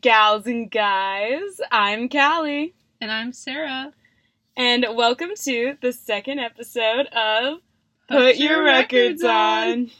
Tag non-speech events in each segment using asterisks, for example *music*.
gals and guys. I'm Callie. And I'm Sarah. And welcome to the second episode of Put, Put Your, Your, Records, records on. on.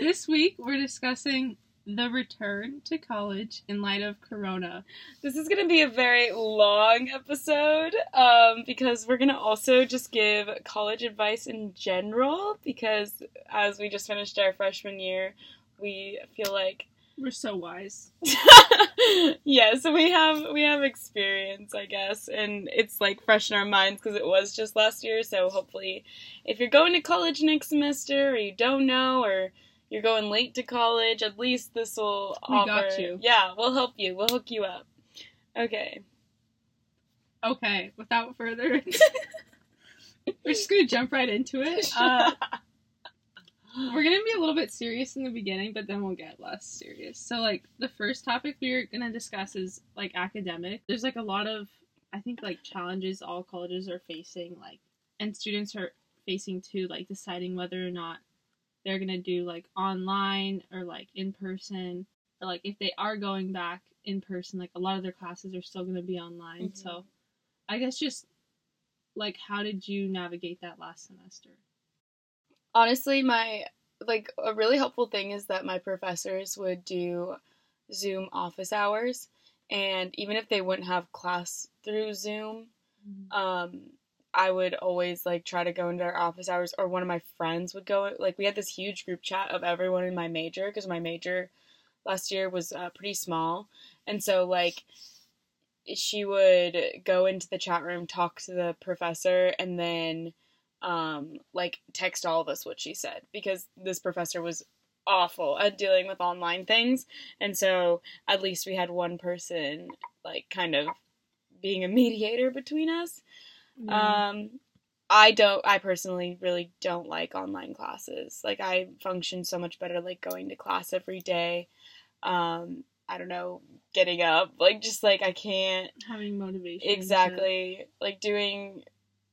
This week we're discussing the return to college in light of Corona. This is going to be a very long episode um, because we're going to also just give college advice in general because as we just finished our freshman year, we feel like we're so wise. *laughs* yes, we have we have experience, I guess, and it's like fresh in our minds because it was just last year. So hopefully, if you're going to college next semester, or you don't know, or you're going late to college, at least this will we offer. got you. Yeah, we'll help you. We'll hook you up. Okay. Okay. Without further, *laughs* we're just gonna jump right into it. Uh, *laughs* we're gonna be a little bit serious in the beginning, but then we'll get less serious. So, like, the first topic we're gonna discuss is like academic. There's like a lot of, I think, like challenges all colleges are facing, like, and students are facing too, like deciding whether or not they're gonna do like online or like in person, or like if they are going back in person, like a lot of their classes are still gonna be online. Mm-hmm. So, I guess just like, how did you navigate that last semester? Honestly, my like a really helpful thing is that my professors would do Zoom office hours, and even if they wouldn't have class through Zoom, mm-hmm. um, I would always like try to go into our office hours, or one of my friends would go. Like we had this huge group chat of everyone in my major because my major last year was uh, pretty small, and so like she would go into the chat room, talk to the professor, and then um, like text all of us what she said because this professor was awful at dealing with online things, and so at least we had one person like kind of being a mediator between us. Yeah. Um, I don't. I personally really don't like online classes. Like I function so much better like going to class every day. Um, I don't know, getting up, like just like I can't having motivation. Exactly, like doing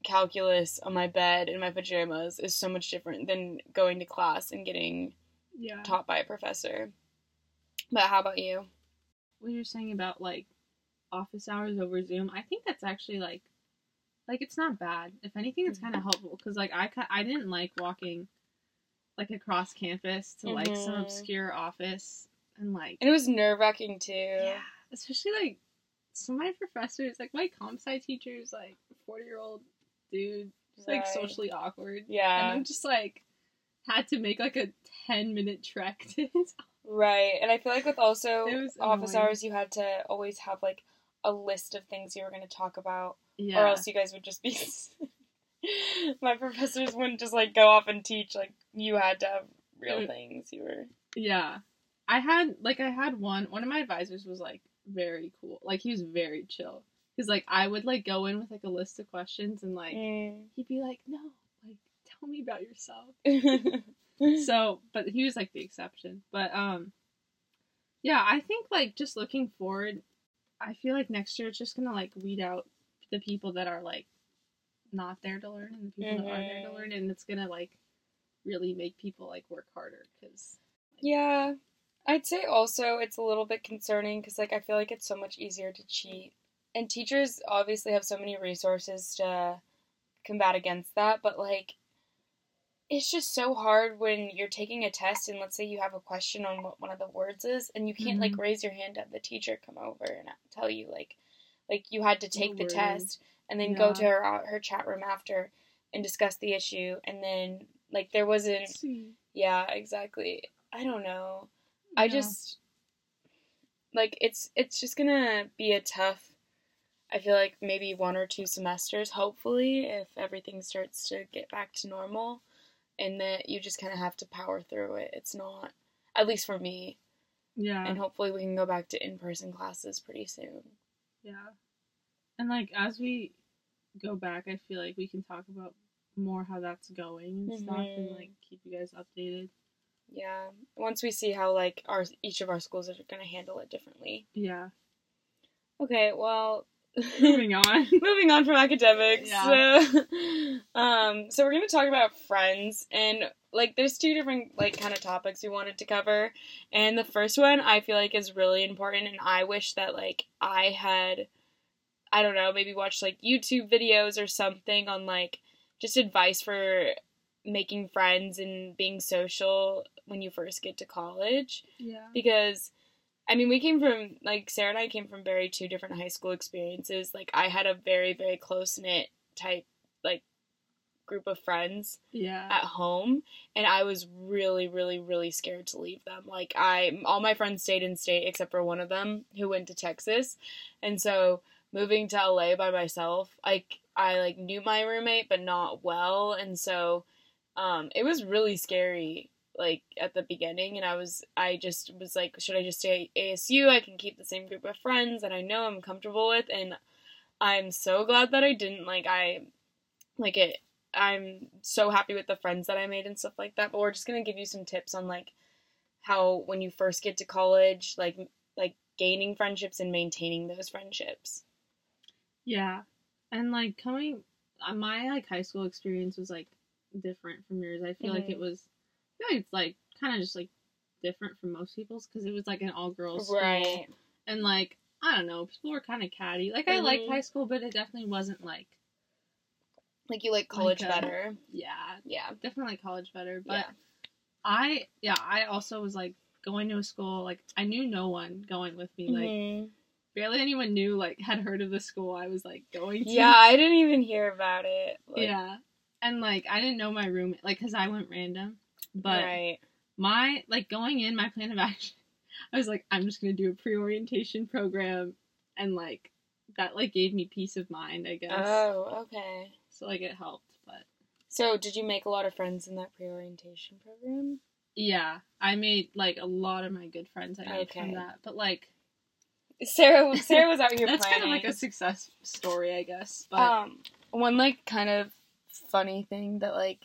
calculus on my bed in my pajamas is so much different than going to class and getting yeah. taught by a professor. But how about you? What you're saying about like office hours over Zoom, I think that's actually like like it's not bad. If anything, it's kind of mm-hmm. helpful because like I I didn't like walking like across campus to like mm-hmm. some obscure office and like and it was nerve wracking too. Yeah, especially like some of my professors, like my comp sci teachers, like forty year old dude. Right. like socially awkward. Yeah. And I'm just like had to make like a ten minute trek to his Right. And I feel like with also office annoying. hours you had to always have like a list of things you were gonna talk about. Yeah. Or else you guys would just be *laughs* my professors wouldn't just like go off and teach, like you had to have real mm. things. You were Yeah. I had like I had one one of my advisors was like very cool. Like he was very chill. Because like I would like go in with like a list of questions and like mm. he'd be like, no, like tell me about yourself. *laughs* so, but he was like the exception. But um, yeah, I think like just looking forward, I feel like next year it's just gonna like weed out the people that are like not there to learn and the people mm-hmm. that are there to mm-hmm. learn, and it's gonna like really make people like work harder because. Like, yeah, I'd say also it's a little bit concerning because like I feel like it's so much easier to cheat and teachers obviously have so many resources to combat against that, but like it's just so hard when you're taking a test and let's say you have a question on what one of the words is and you can't mm-hmm. like raise your hand have the teacher come over and tell you like like you had to take the test and then yeah. go to her uh, her chat room after and discuss the issue and then like there wasn't yeah exactly i don't know yeah. i just like it's it's just gonna be a tough I feel like maybe one or two semesters, hopefully, if everything starts to get back to normal, and that you just kind of have to power through it. It's not, at least for me. Yeah. And hopefully we can go back to in person classes pretty soon. Yeah. And like as we go back, I feel like we can talk about more how that's going and mm-hmm. stuff and like keep you guys updated. Yeah. Once we see how like our each of our schools are going to handle it differently. Yeah. Okay, well, moving *laughs* on. moving on from academics. Yeah. So, *laughs* um, so we're going to talk about friends, and like there's two different like kind of topics we wanted to cover. And the first one I feel like is really important and I wish that like I had I don't know, maybe watched like YouTube videos or something on like just advice for making friends and being social when you first get to college Yeah. because I mean we came from like Sarah and I came from very two different high school experiences. Like I had a very very close knit type like group of friends Yeah. at home and I was really really really scared to leave them. Like I all my friends stayed in state except for one of them who went to Texas. And so moving to LA by myself, like I like knew my roommate but not well and so um it was really scary like at the beginning and I was I just was like should I just stay at ASU? I can keep the same group of friends that I know I'm comfortable with and I'm so glad that I didn't like I like it I'm so happy with the friends that I made and stuff like that. But we're just gonna give you some tips on like how when you first get to college, like like gaining friendships and maintaining those friendships. Yeah. And like coming uh, my like high school experience was like different from yours. I feel like Mhm. it was feel like it's like kind of just like different from most people's because it was like an all girls school. Right. And like I don't know, people were kind of catty. Like I liked Mhm. high school, but it definitely wasn't like Like you like college Like, uh, better. yeah, Yeah. definitely like college better. But Yeah. I yeah, I also was like going to a school like I knew no one going with me. Like Mhm. barely anyone knew like had heard of the school I was like going to. Yeah, I didn't even hear about it. Like, yeah. And like I didn't know my roommate like cuz I went random. But right. my like going in my plan of action *laughs* I was like I'm just going to do a pre-orientation program and like that like gave me peace of mind, I guess. Oh, okay. So like it helped, but So did you make a lot of friends in that pre orientation program? yeah, I made like a lot of my good friends I made Okay. from that. But like Sarah *laughs* Sarah was out here that's planning. kind of like a success story, I guess. But um one like kind of funny thing that like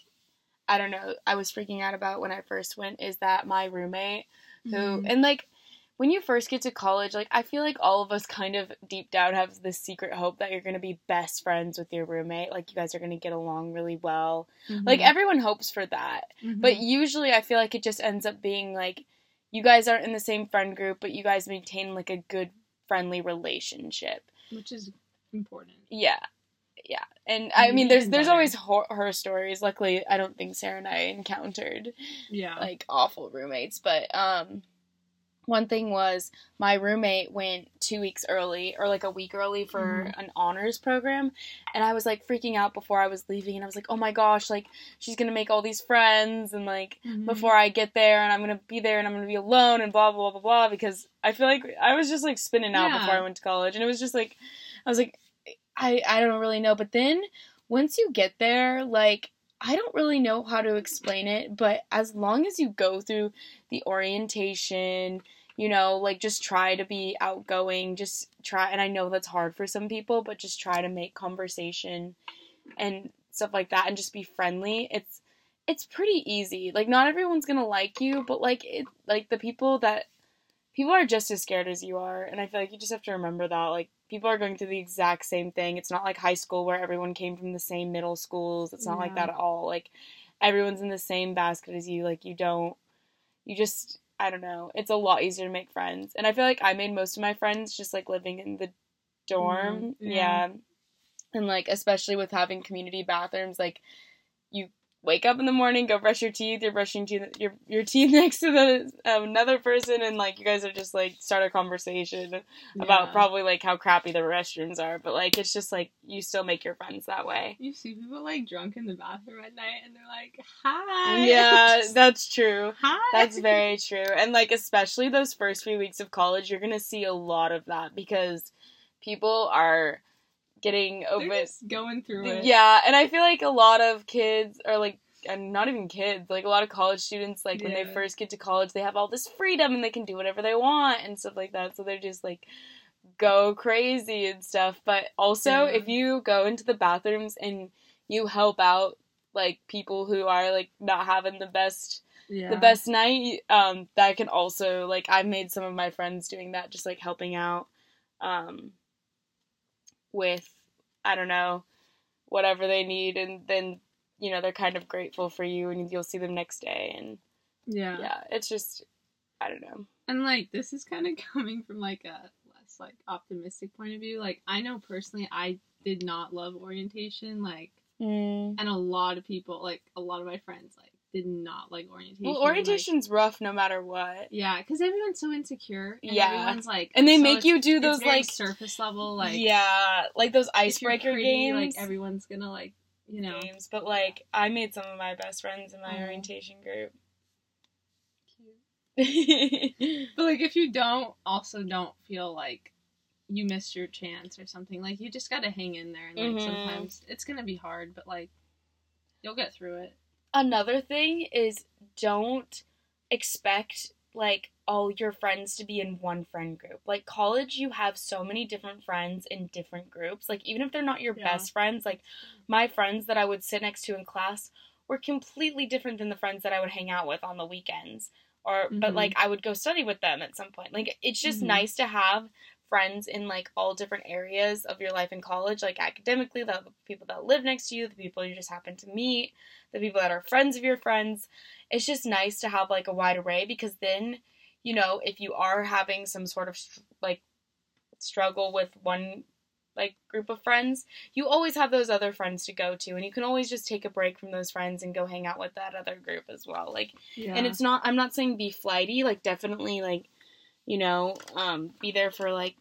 I don't know I was freaking out about when I first went is that my roommate who Mhm. and like when you first get to college like I feel like all of us kind of deep down have this secret hope that you're going to be best friends with your roommate like you guys are going to get along really well like Mhm. everyone hopes for that Mhm. but usually I feel like it just ends up being like you guys aren't in the same friend group but you guys maintain like a good friendly relationship which is important. yeah, yeah, and I mean, there's there's always horror, horror stories. Luckily, I don't think Sarah and I encountered Yeah. like awful roommates, but um, one thing was my roommate went two weeks early or like a week early for Mhm. an honors program, and I was like freaking out before I was leaving, and I was like, oh my gosh, like she's gonna make all these friends, and like Mhm. before I get there and I'm gonna be there and I'm gonna be alone and blah blah blah blah blah because I feel like I was just like spinning out Yeah. before I went to college and it was just like I was like I I don't really know but then once you get there like I don't really know how to explain it but as long as you go through the orientation you know like just try to be outgoing just try and I know that's hard for some people but just try to make conversation and stuff like that and just be friendly it's it's pretty easy. Like not everyone's gonna like you, but like it like the people that people are just as scared as you are, and I feel like you just have to remember that. Like people are going through the exact same thing. It's not like high school where everyone came from the same middle schools. It's not like that at all. Like everyone's in the same basket as you. Like you don't you just I don't know. It's a lot easier to make friends. And I feel like I made most of my friends just like living in the dorm. Mhm, yeah. yeah. And like especially with having community bathrooms, like you wake up in the morning, go brush your teeth, you're brushing teeth, your your teeth *laughs* next to the um, another person, and like you guys are just like start a conversation about probably like how crappy the restrooms are, but like it's just like you still make your friends that way. You see people like drunk in the bathroom at night, and they're like, "Hi." Yeah, *laughs* that's true. Hi. That's *laughs* very true. And like especially those first few weeks of college, you're gonna see a lot of that because people are getting just going through it. Yeah, and I feel like a lot of kids are like and not even kids, like a lot of college students, like when they first get to college, they have all this freedom and they can do whatever they want and stuff like that. So they're just like go crazy and stuff. But also, Yeah. if you go into the bathrooms and you help out like people who are like not having the best Yeah. the best night um that can also like i've made some of my friends doing that just like helping out um with i don't know whatever they need and then you know they're kind of grateful for you and you'll see them next day and Yeah. yeah it's just i don't know And like this is kind of *laughs* coming from like a less like optimistic point of view. Like I know personally I did not love orientation like mm. and a lot of people like a lot of my friends like did not like orientation. well and, like, orientation's rough no matter what yeah, because everyone's so insecure. And Yeah. everyone's like, and they so make you do those like surface level like yeah like those icebreaker pretty, games Like everyone's gonna like you know. games but like i made some of my best friends in my Oh. orientation group Cute. *laughs* But like if you don't, also don't feel like you missed your chance or something. Like you just gotta hang in there, and like Mhm. sometimes it's gonna be hard, but like you'll get through it. Another thing is don't expect like all your friends to be in one friend group. Like college you have so many different friends in different groups. Like even if they're not your Yeah. best friends, like my friends that I would sit next to in class were completely different than the friends that I would hang out with on the weekends. Or but Mhm. like I would go study with them at some point. Like it's just Mhm. nice to have friends in like all different areas of your life in college, like academically, the people that live next to you, the people you just happen to meet, the people that are friends of your friends. It's just nice to have like a wide array because then, you know, if you are having some sort of like struggle with one like group of friends, you always have those other friends to go to and you can always just take a break from those friends and go hang out with that other group as well. Like Yeah. and it's not i'm not saying be flighty like definitely like you know um be there for like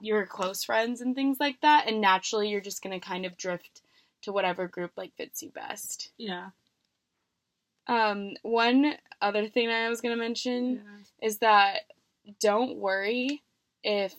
your close friends and things like that and naturally you're just gonna kind of drift to whatever group like fits you best yeah. um one other thing i was gonna mention is that don't worry if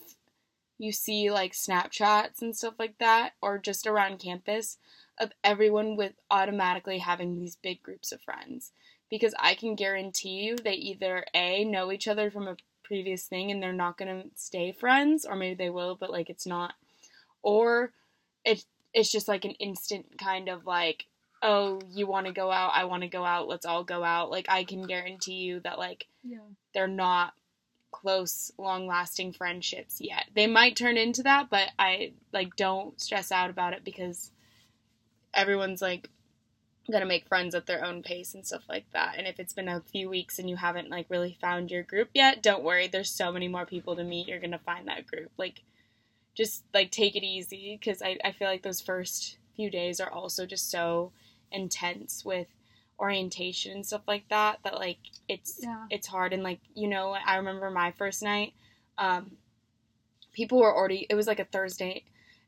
you see like Snapchats and stuff like that, or just around campus, of everyone with automatically having these big groups of friends. Because I can guarantee you they either A, know each other from a previous thing and they're not gonna stay friends, or maybe they will, but like it's not. Or it it's just like an instant kind of like, oh, you wanna go out, I wanna go out, let's all go out. Like I can guarantee you that like Yeah. they're not close long lasting friendships yet they might turn into that but i like don't stress out about it because everyone's like gonna make friends at their own pace and stuff like that. And if it's been a few weeks and you haven't like really found your group yet don't worry. There's so many more people to meet. You're gonna find that group. Like just like take it easy because I, I feel like those first few days are also just so intense with orientation and stuff like that that like it's Yeah. it's hard. And like you know i remember my first night um people were already it was like a thursday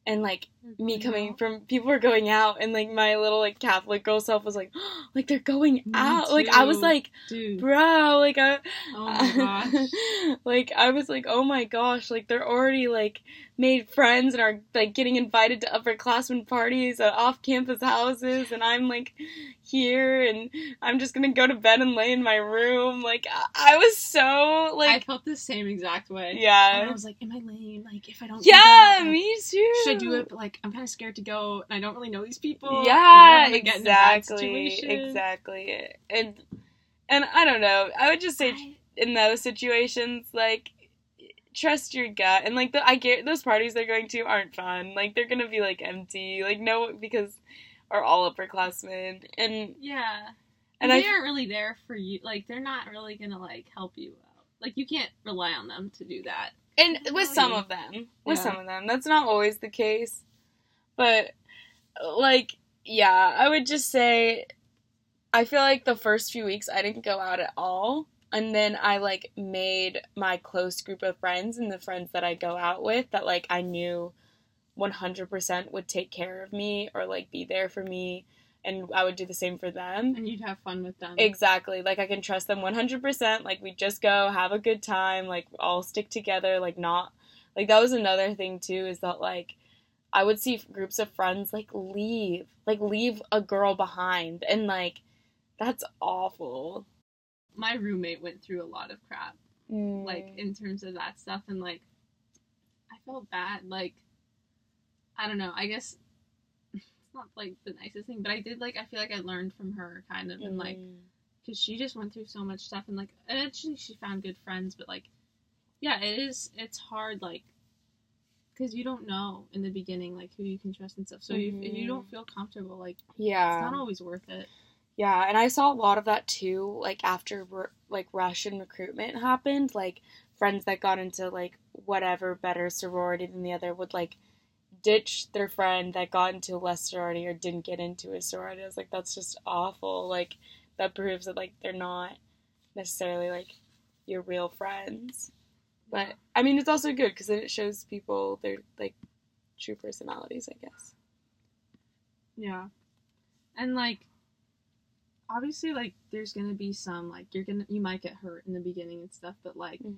and like me coming from people were going out and like my little like catholic girl self was like *gasps* like they're going out like i was like dude. bro like i Oh my *laughs* gosh. like i was like oh my gosh like they're already like made friends and are like getting invited to upperclassmen parties at off-campus houses and i'm like here and i'm just gonna go to bed and lay in my room like i, I was so like I felt the same exact way. yeah And I was like, am I lame? Like if I don't do yeah that, like, me too should I do it? But like I'm kind of scared to go, and I don't really know these people. I Yeah, don't wanna get in a bad exactly, exactly. And and I don't know. I would just say I- in those situations, like trust your gut. And like the, I get those parties they're going to aren't fun. Like they're gonna be like empty. Like no, because are all upperclassmen. And yeah, and and I they aren't really there for you. Like they're not really gonna like help you out. Like you can't rely on them to do that. And with some of them, with Yeah. some of them, that's not always the case. But like, yeah, I would just say, I feel like the first few weeks I didn't go out at all, and then I like made my close group of friends and the friends that I go out with that like I knew, one hundred percent would take care of me or like be there for me, and I would do the same for them. And you'd have fun with them. Exactly. Like I can trust them 100%. Like we just go have a good time, like all stick together, like not like that was another thing too is that like I would see groups of friends like leave, like leave a girl behind and like that's awful. My roommate went through a lot of crap, mm. like in terms of that stuff, and like I felt bad. Like I don't know. I guess not like the nicest thing, but I did like. I feel like I learned from her kind of, and like Mm. because she just went through so much stuff and like eventually she found good friends but like yeah it is it's hard like because you don't know in the beginning like who you can trust and stuff. So if, if you don't feel comfortable, like Yeah. it's not always worth it. Yeah, and I saw a lot of that too, like after like Russian recruitment happened, like friends that got into like whatever better sorority than the other would like ditch their friend that got into a less sorority or didn't get into a sorority. I was like, that's just awful. Like that proves that like they're not necessarily like your real friends. But I mean, it's also good because then it shows people their like true personalities, I guess. Yeah. And like obviously like there's gonna be some like you're gonna you might get hurt in the beginning and stuff, but like mm-hmm.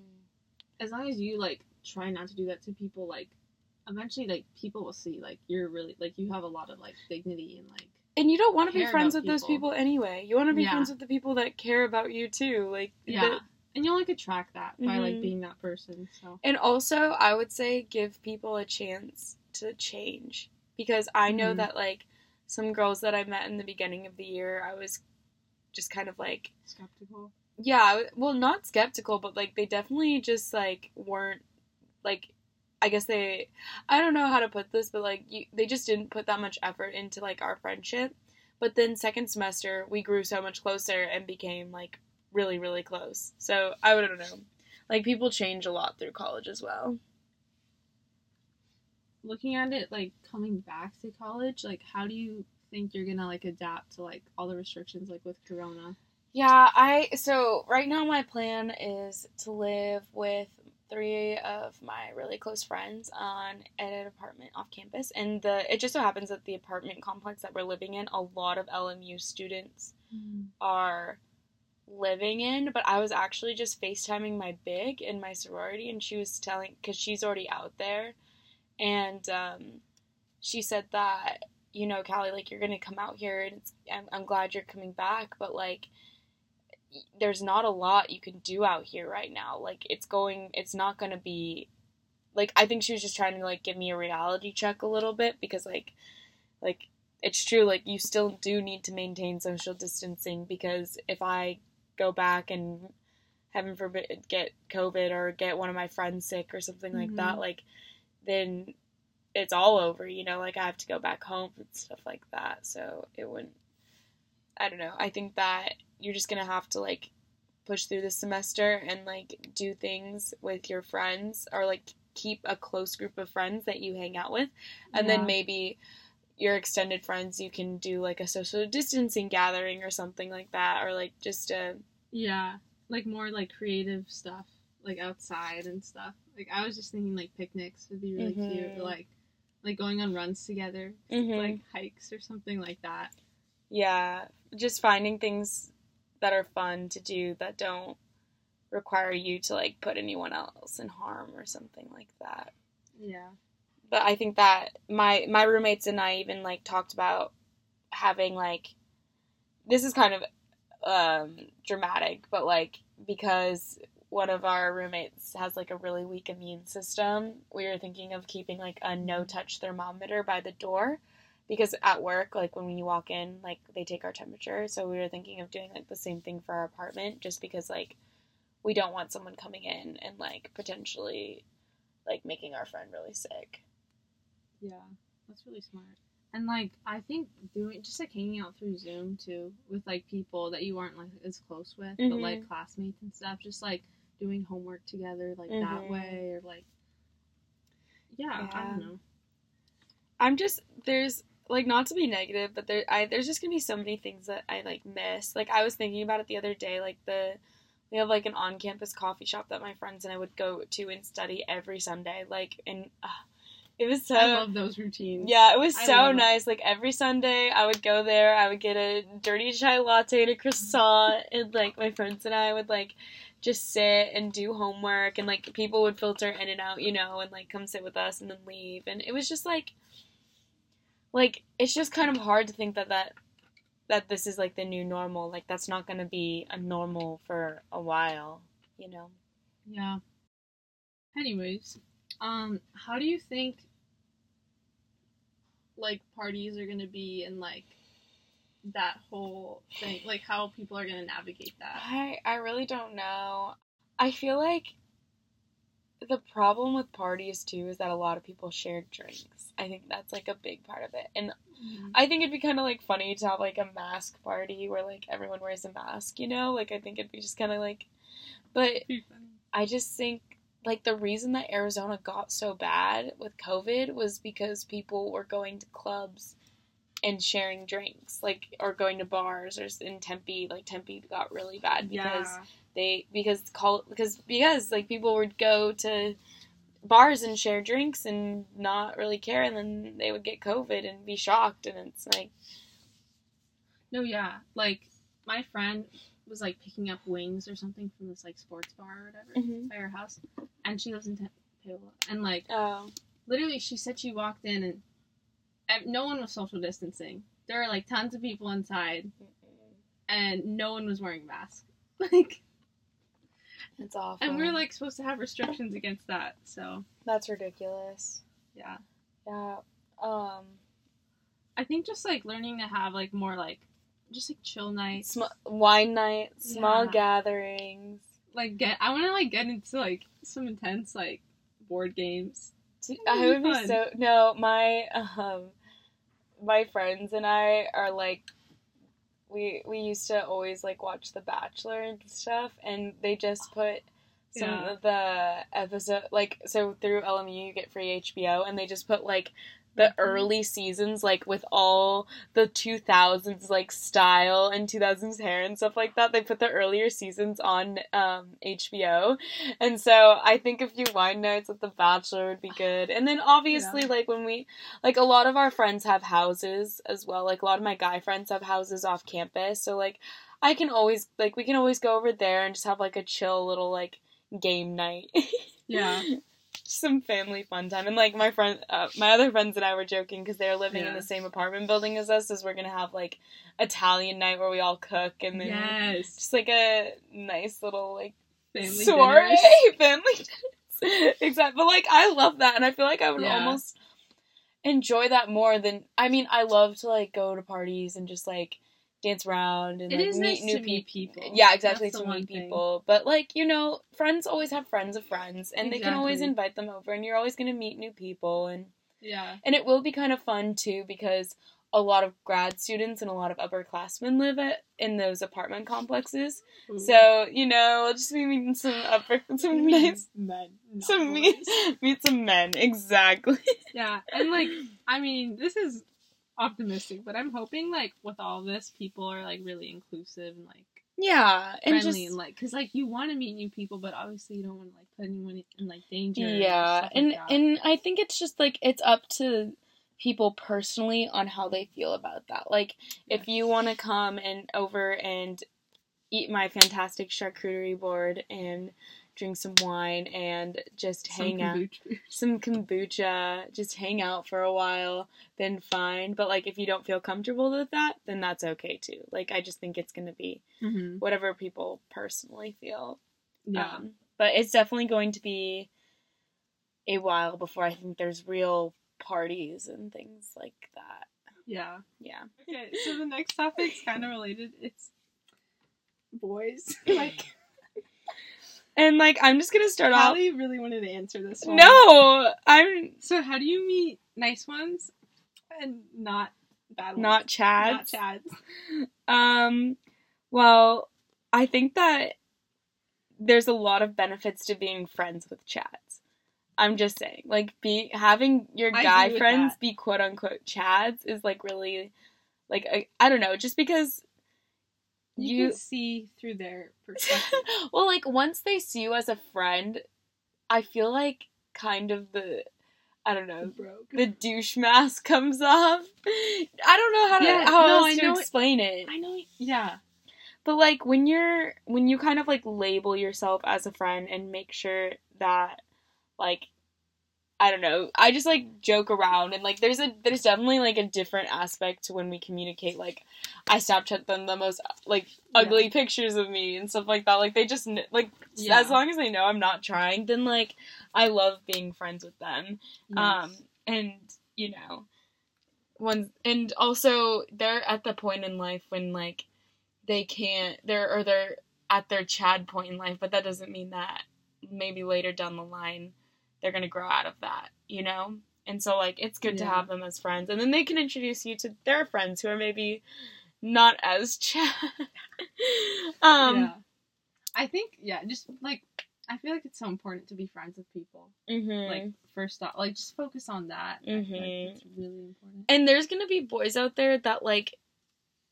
as long as you like try not to do that to people, like eventually like people will see like you're really like you have a lot of like dignity and like And you don't want to be friends with those people. people anyway. You want to be Yeah. friends with the people that care about you too. Like yeah. and you'll like attract that by like Mhm. being that person. So and also I would say give people a chance to change because I know Mhm. that like some girls that I met in the beginning of the year, I was just kind of like skeptical. yeah, well not skeptical, but like they definitely just like weren't like I guess they I don't know how to put this, but like you, they just didn't put that much effort into like our friendship. But then second semester, we grew so much closer and became like really really close. So I don't know. Like people change a lot through college as well. Looking at it like coming back to college, like how do you think you're gonna like adapt to like all the restrictions like with corona? Yeah, I so right now my plan is to live with three of my really close friends on at an apartment off campus, and the it just so happens that the apartment complex that we're living in, a lot of LMU students are living in. But I was actually just FaceTiming my big in my sorority, and she was telling because she's already out there, and um, she said that you know, Callie, like you're gonna come out here, and it's, I'm, I'm glad you're coming back, but like there's not a lot you can do out here right now. Like it's going it's not going to be like I think she was just trying to like give me a reality check a little bit because like like it's true like you still do need to maintain social distancing because if I go back and heaven forbid get covid or get one of my friends sick or something like that Mhm. like then it's all over, you know, like I have to go back home and stuff like that. So it wouldn't I don't know. I think that you're just gonna have to like push through the semester and like do things with your friends or like keep a close group of friends that you hang out with and Yeah. then maybe your extended friends you can do like a social distancing gathering or something like that or like just a Yeah, like more like creative stuff, like outside and stuff. Like I was just thinking like picnics would be really cute, Mhm. or like like going on runs together, Mhm. like hikes or something like that. yeah just finding things that are fun to do that don't require you to like put anyone else in harm or something like that Yeah. but I think that my my roommates and I even like talked about having like this is kind of um dramatic, but like because one of our roommates has like a really weak immune system, we were thinking of keeping like a no touch thermometer by the door because at work like when you walk in like they take our temperature, so we were thinking of doing like the same thing for our apartment just because like we don't want someone coming in and like potentially like making our friend really sick. Yeah, that's really smart. And like I think doing just like hanging out through Zoom too with like people that you aren't like as close with, but Mhm. like classmates and stuff, just like doing homework together like that Mhm. way or like yeah, I don't know. I'm just there's like not to be negative, but there I there's just gonna be so many things that I like miss. Like I was thinking about it the other day, like the we have like an on campus coffee shop that my friends and I would go to and study every Sunday. Like and uh, it was so I love those routines. yeah, it was I so love it. nice. Like every Sunday, I would go there. I would get a dirty chai latte and a croissant, and like my friends and I would like just sit and do homework, and like people would filter in and out, you know, and like come sit with us and then leave, and it was just like, like it's just kind of hard to think that that that this is like the new normal. Like that's not gonna be a normal for a while, you know. Yeah. Anyways, um, how do you think like parties are gonna be and like that whole thing, like how people are gonna navigate that? I I really don't know. I feel like the problem with parties too is that a lot of people share drinks. I think that's like a big part of it. And I think it'd be kind of like funny to have like a mask party where like everyone wears a mask, you know? Like I think it'd be just kind of like but I just think like the reason that Arizona got so bad with COVID was because people were going to clubs and sharing drinks, like or going to bars or in Tempe, like Tempe got really bad because yeah. They because call because because like people would go to bars and share drinks and not really care and then they would get covid and be shocked and it's like No, yeah. Like my friend was like picking up wings or something from this like sports bar or whatever Mhm. by her house, and she lives in Tempe, and like oh literally she said she walked in and, and no one was social distancing. There were like tons of people inside, and no one was wearing masks. *laughs* Like, it's awful and we are like supposed to have restrictions against that. So that's ridiculous yeah, yeah um I think just like learning to have like more like just like chill nights. sm- wine nights, small Yeah. gatherings like get I want to like get into like some intense like board games. I would be be so no. My um, my friends and I are like, we we used to always like watch The Bachelor and stuff, and they just put some Yeah. of the episode like so through LMU you get free HBO, and they just put like the Mhm. early seasons like with all the 2000s like style and 2000s hair and stuff like that they put the earlier seasons on um hbo and so i think a few wine nights with the bachelor would be *sighs* good and then obviously Yeah. like when we like a lot of our friends have houses as well like a lot of my guy friends have houses off campus so like i can always like we can always go over there and just have like a chill little like game night Yeah. *laughs* some family fun time and like my friend uh, my other friends and i were joking because they're living in the same apartment building as us is we're gonna have like italian night where we all cook and then Yes. just like a nice little like Family soiree dinners. *laughs* family dinners. exactly but like i love that and i feel like i would Yeah. almost enjoy that more than i mean i love to like go to parties and just like dance around and It like is meet nice new meet people. yeah exactly That's to meet people but like you know friends always have friends of friends and they can always invite them over and you're always going to meet new people and Yeah. and it will be kind of fun too because a lot of grad students and a lot of upperclassmen live at, in those apartment complexes Ooh. so you know we'll just be meeting some upper *laughs* some nice men. some meet, *laughs* meet some men exactly Yeah, and like I mean, this is optimistic, but I'm hoping like with all this, people are like really inclusive and like yeah and friendly just and like because like you want to meet new people, but obviously you don't want to like put anyone in like danger. yeah stuff like and and i think it's just like it's up to people personally on how they feel about that like if you want to come and over and eat my fantastic charcuterie board and drink some wine and just Some hang out *laughs* some kombucha just hang out for a while then fine but like if you don't feel comfortable with that then that's okay too like i just think it's gonna be Mhm. whatever people personally feel Yeah, um, but it's definitely going to be a while before I think there's real parties and things like that. yeah. Yeah. Okay, so the next topic's kind of related. It's boys. *laughs* like And like I'm just gonna start off. Hallie really wanted to answer this one. No, I'm So how do you meet nice ones and not bad ones? not Chad. Not Chads. Um, well, I think that there's a lot of benefits to being friends with Chads. I'm just saying, like, be having your guy friends that. be quote unquote Chads is like really, like, I, I don't know, just because You, you can see through their *laughs* perspective. well, like once they see you as a friend, I feel like kind of the I don't know broke. the douche mask *laughs* comes off. I don't know how to Yeah, how no, else to know it- explain it. I know. Yeah. But like when you're when you kind of like label yourself as a friend and make sure that like I don't know. I just like joke around and like there's a there's definitely like a different aspect to when we communicate. Like I Snapchat them the most like ugly pictures of me and stuff like that. Like they just like Yeah. as long as they know I'm not trying, then like I love being friends with them. Um, and you know, one and also they're at the point in life when like they can't they're or they're at their Chad point in life, but that doesn't mean that maybe later down the line they're gonna grow out of that, you know. And so like it's good to have them as friends, and then they can introduce you to their friends who are maybe not as *laughs* Chad. um, yeah. I think yeah, just like I feel like it's so important to be friends with people. mhm. Like first off, like just focus on that. Feel like it's really important. And there's gonna be boys out there that like,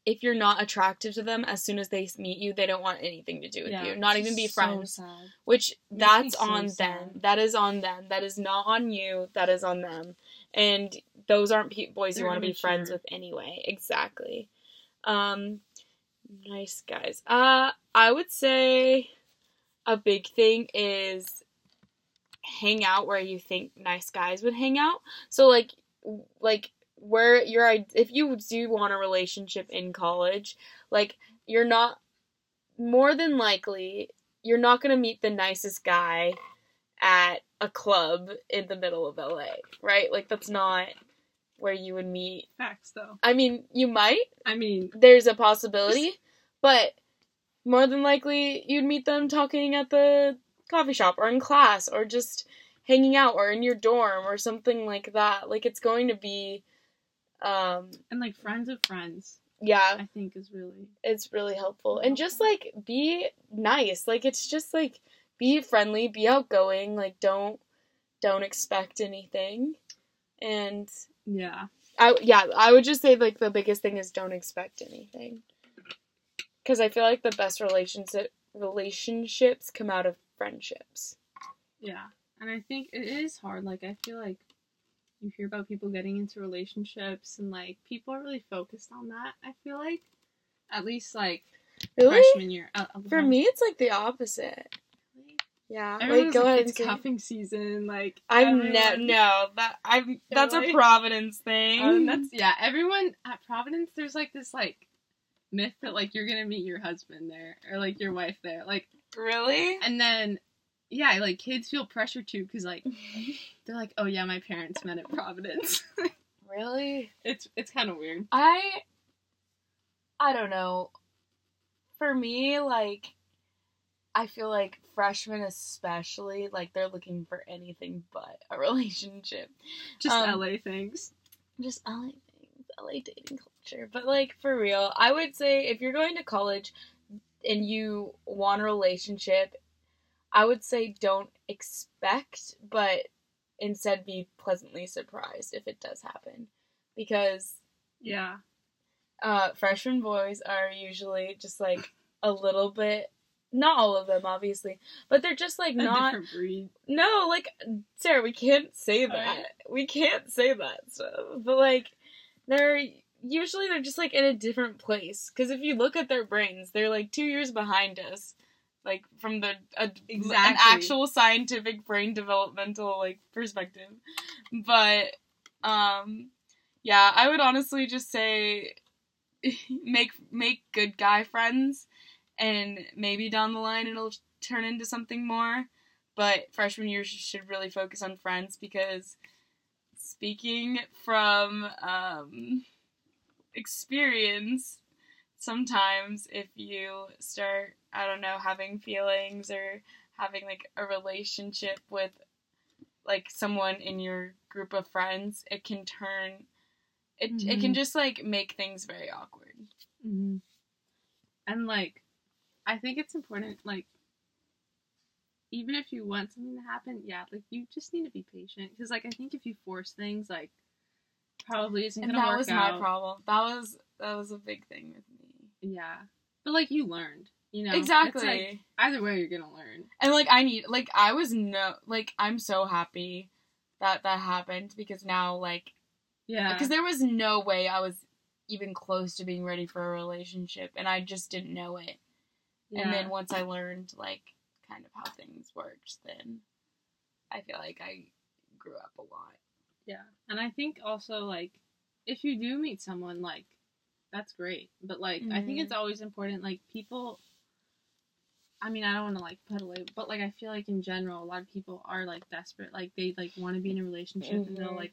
if you're not attractive to them, as soon as they meet you, they don't want anything to do with you, not even be just so friends. Which that's so on them. That is on them. That is not on you. That is on them. And those aren't pe- boys you They're want to be friends with anyway. Exactly. Um, nice guys. Uh, I would say a big thing is hang out where you think nice guys would hang out. So like, like where you're if you do want a relationship in college, like you're not more than likely you're not going to meet the nicest guy at a club in the middle of LA, right? Like that's not where you would meet. Facts though. I mean, you might. I mean, There's a possibility, but more than likely you'd meet them talking at the coffee shop or in class or just hanging out or in your dorm or something like that. Like it's going to be um and like friends of friends, yeah, I think is really it's really helpful. And just like be nice. Like it's just like be friendly, be outgoing, like don't don't expect anything. And yeah. I yeah, I would just say like the biggest thing is don't expect anything. Cuz I feel like the best relationship relationships come out of friendships. Yeah. And I think it is hard. Like I feel like you hear about people getting into relationships and like people are really focused on that. I feel like at least like Really? freshman year. Uh, uh, For me it's like the opposite. Yeah. Everyone's like go like, ahead it's cuffing season. Like I've everyone- never no that I'm that's a Providence thing. Um, that's yeah. Everyone at Providence, there's like this like myth that like you're gonna meet your husband there or like your wife there. Like really. and then yeah, like kids feel pressure too because like *laughs* they're like, oh yeah, my parents met at Providence. *laughs* Really? it's it's kind of weird. I I don't know. For me, like I feel like freshmen especially, like they're looking for anything but a relationship. Just Um, LA things. Just LA things, LA dating culture. But like for real, I would say if you're going to college and you want a relationship, I would say don't expect, but instead be pleasantly surprised if it does happen. Because Yeah. uh, freshman boys are usually just like a little bit, not all of them, obviously, but they're just like A not. different breed. No, like Sarah, we can't say that. Alright. We can't say that stuff. But like, they're usually they're just like in a different place. Because if you look at their brains, they're like two years behind us. Like from the a, an actual scientific brain developmental like perspective, but um, yeah, I would honestly just say *laughs* make make good guy friends, and maybe down the line it'll turn into something more. But freshman year should really focus on friends because speaking from um, experience, sometimes if you start, I don't know, having feelings or having like a relationship with like someone in your group of friends, it can turn it it can Mhm. just like make things very awkward. hmm And like, I think it's important. Like, even if you want something to happen, yeah, like you just need to be patient because, like, I think if you force things, like, probably isn't And gonna that work was out. my problem. That was that was a big thing with me. Yeah, but like you learned, you know, exactly. like, either way, you're gonna learn. And like I need like I was no like I'm so happy that that happened because now like Yeah, because there was no way I was even close to being ready for a relationship and I just didn't know it. yeah. And then once I learned like kind of how things worked, then I feel like I grew up a lot. Yeah. And I think also like if you do meet someone like that's great. But like I think it's mm-hmm. always important like people I mean, I don't want to like put away, but like I feel like in general a lot of people are like desperate. Like they like want to be in a relationship and they'll Mhm. like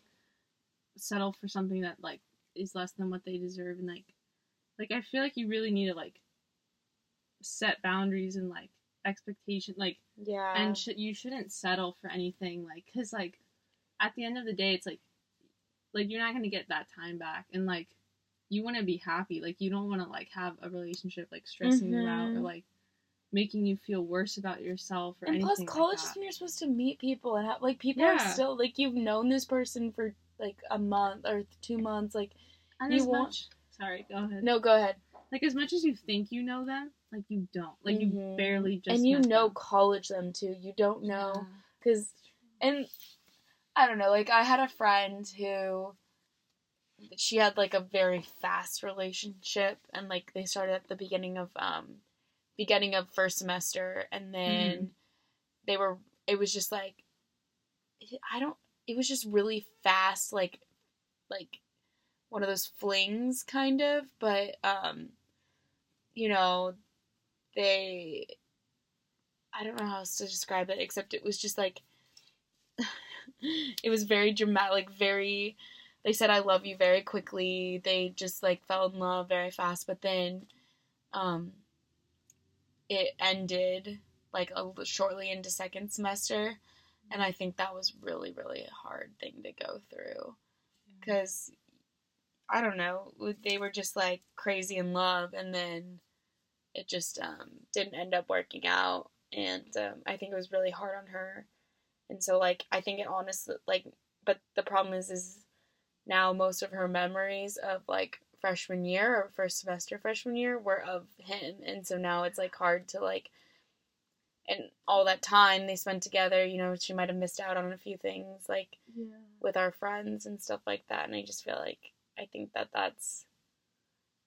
settle for something that like is less than what they deserve and like like I feel like you really need to like set boundaries and like expectation like Yeah. and sh- you shouldn't settle for anything like because like at the end of the day it's like like you're not gonna get that time back and like you want to be happy like you don't want to like have a relationship like stressing you out or Mhm. like making you feel worse about yourself or and anything plus, like college is that. when you're supposed to meet people and have, like people are still like you've known this person for like a month or two months. Like and you as want- much sorry go ahead no, go ahead. like as much as you think you know them like you don't like you Mhm. barely just and you know them. college them too. You don't know Yeah. because and I don't know. Like I had a friend who she had like a very fast relationship and like they started at the beginning of um beginning of first semester and then Mhm. they were it was just like I don't it was just really fast like like one of those flings kind of but um you know they I don't know how else to describe it except it was just like *laughs* it was very dramatic like very they said I love you very quickly they just like fell in love very fast but then um it ended like a, shortly into second semester and I think that was really really a hard thing to go through. Because I don't know they were just like crazy in love and then it just um, didn't end up working out and um, I think it was really hard on her. And so like I think it honestly like but the problem is is now most of her memories of like freshman year or first semester freshman year were of him. And so now it's like hard to like and all that time they spent together you know she might have missed out on a few things like yeah. with our friends and stuff like that. And i just feel like i think that that's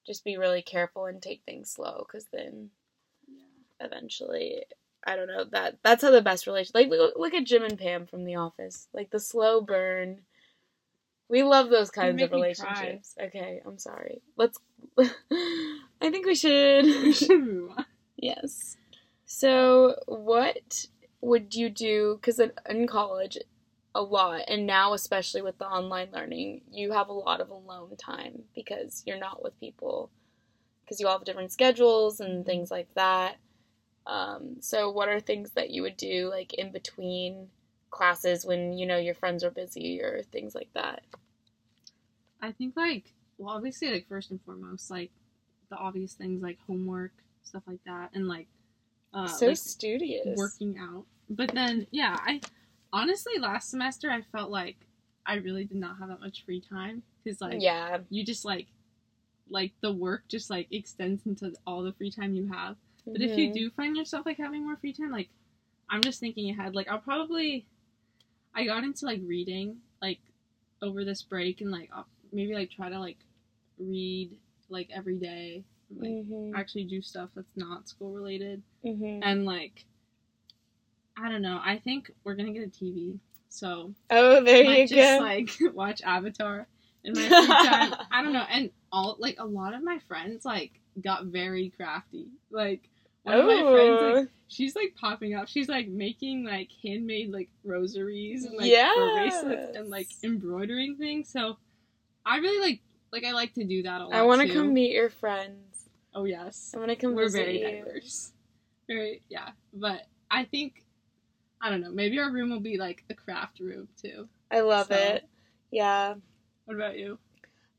just be really careful and take things slow because then yeah. eventually i don't know that that's how the best relation like look, look at jim and pam from the office. Like the slow burn we love those kinds of relationships okay i'm sorry let's *laughs* i think we should we should move on Yes. So, what would you do? Because in, in college, a lot, and now especially with the online learning, you have a lot of alone time because you're not with people, because you all have different schedules and things like that. Um, so, what are things that you would do like in between classes when you know your friends are busy or things like that? I think like well obviously like first and foremost like the obvious things like homework stuff like that and like uh so like, studious. working out but then yeah I honestly last semester I felt like I really did not have that much free time because like yeah. you just like like the work just like extends into all the free time you have but if you Mhm. do find yourself like having more free time like I'm just thinking ahead like I'll probably I got into like reading like over this break and like maybe like try to like read like every day like Mhm. actually do stuff that's not school related Mhm. and like I don't know I think we're gonna get a TV so Oh, there you just go. like *laughs* watch Avatar in my *laughs* free time I don't know and all like a lot of my friends like got very crafty like one of my friends like Oh. She's like popping up. She's like making like handmade like rosaries and like Yes. bracelets and like embroidering things. So I really like like I like to do that a lot. I want to come meet your friends. Oh yes, I want to come we're visit very you. diverse. Very yeah, but I think I don't know. Maybe our room will be like a craft room too. I love So- it. Yeah. What about you?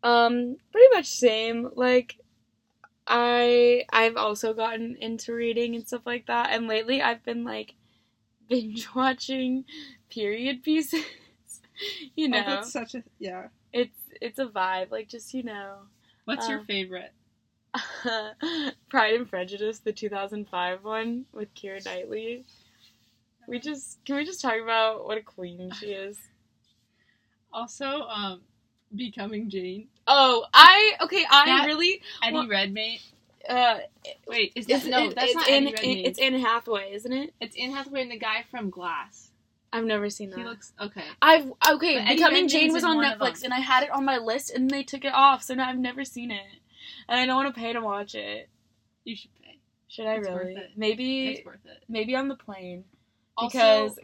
Um, pretty much same. Like, I I've also gotten into reading and stuff like that, and lately I've been like binge *laughs* watching period pieces. *laughs* you know, Oh, that's such a yeah. it's it's a vibe. Like, just you know, What's your Um, favorite? *laughs* Pride and Prejudice, the 2005 one with Keira Knightley. We just can we just talk about what a queen she is. Also, um, becoming Jane. Oh, I okay. I That- really Eddie Well- Redmayne. uh, Wait, is that no? it- That's not in Eddie Redmayne. it's Anne Hathaway, isn't it? It's Anne Hathaway and the guy from Glass. I've never seen that. He looks okay. I've okay. But Becoming Jane was on Netflix, and I had it on my list, and they took it off, so now I've never seen it, and I don't want to pay to watch it. You should pay. Should I It's really? Maybe It's worth it. maybe on the plane Also, because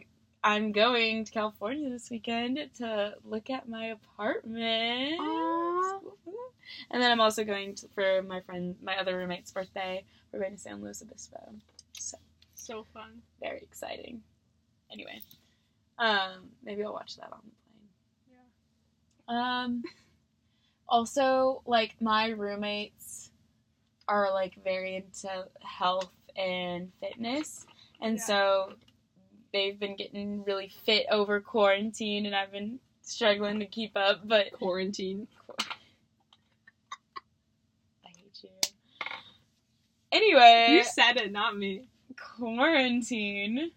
I'm going to California this weekend to look at my apartment. And then I'm also going to, for my friend, my other roommate's birthday. We're going to San Luis Obispo. So so fun. Very exciting. Anyway, um, maybe I'll watch that on the plane. Yeah. Um, *laughs* also, like my roommates are like very into health and fitness, and Yeah. so they've been getting really fit over quarantine, and I've been struggling to keep up. But Quarantine. I hate you. Anyway, You said it, not me. quarantine.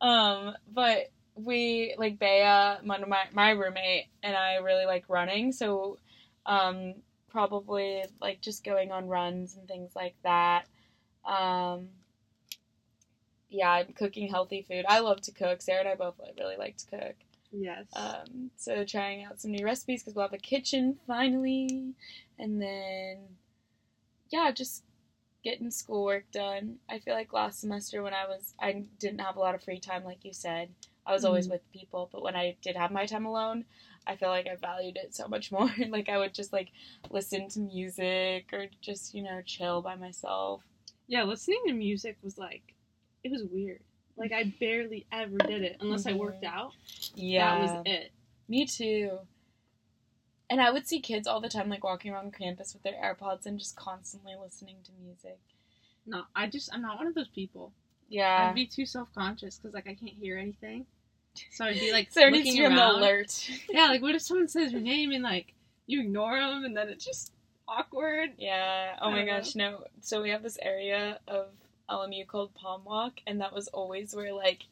Um, but we like Bea, my my, my roommate, and I really like running, so um, probably like just going on runs and things like that. Um, yeah, I'm cooking healthy food. I love to cook. Sarah and I both like, really like to cook. Yes. Um, so trying out some new recipes because we'll have a kitchen finally, and then yeah, just getting schoolwork done. I feel like last semester when I was I didn't have a lot of free time, like you said. I was always Mhm. with people, but when I did have my time alone, I feel like I valued it so much *laughs* more. like I would just like listen to music or just you know chill by myself. yeah, listening to music was like, it was weird. Like I barely ever did it unless I worked Mhm. out. Yeah, That was it. Me too. And I would see kids all the time, like walking around campus with their AirPods and just constantly listening to music. No, I just I'm not one of those people. Yeah. I'd be too self conscious because like I can't hear anything. So I'd be like *laughs* to looking be on the around. alert. *laughs* Yeah, like what if someone says your name and like you ignore them and then it's just awkward. Yeah. Oh my don't know. gosh, no. So we have this area of LMU called Palm Walk, and that was always where like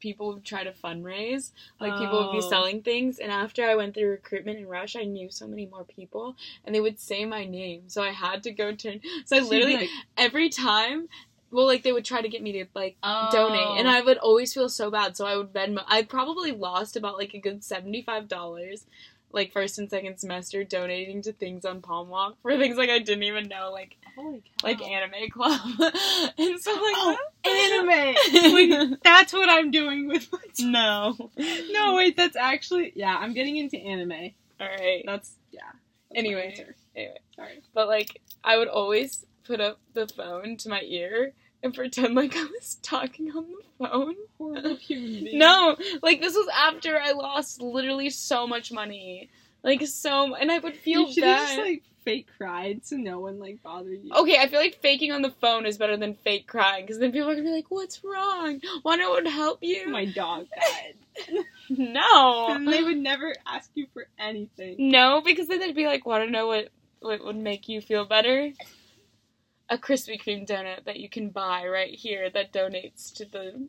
people would try to fundraise. Like people would be Oh. selling things, and after I went through recruitment and rush, I knew so many more people, and they would say my name, so I had to go turn. So I *laughs* literally like, every time. Well, like they would try to get me to like oh. donate and oh. i would always feel so bad so i would venmo i probably lost about like a good $75 like first and second semester donating to things on palm walk for things like i didn't even know like Holy cow. like anime club *laughs* and so like Oh, anime. *laughs* anime Wait, that's what I'm doing with my time. no No, wait, that's actually yeah. I'm getting into anime. all right That's yeah. that's Anyway. anyway sorry. but like i would always put up the phone to my ear and pretend like i was talking on the phone Horrible human *laughs* being. No, like this was after I lost literally so much money. Like so and I would feel you bad. just like fake cried so no one like bothered you. okay, I feel like faking on the phone is better than fake crying because then people are gonna be like, "What's wrong? Want no one help you?" my dog died. *laughs* *laughs* no, and they would never ask you for anything. no, because then they'd be like, "Want to know what what would make you feel better?" A Krispy Kreme donut that you can buy right here that donates to the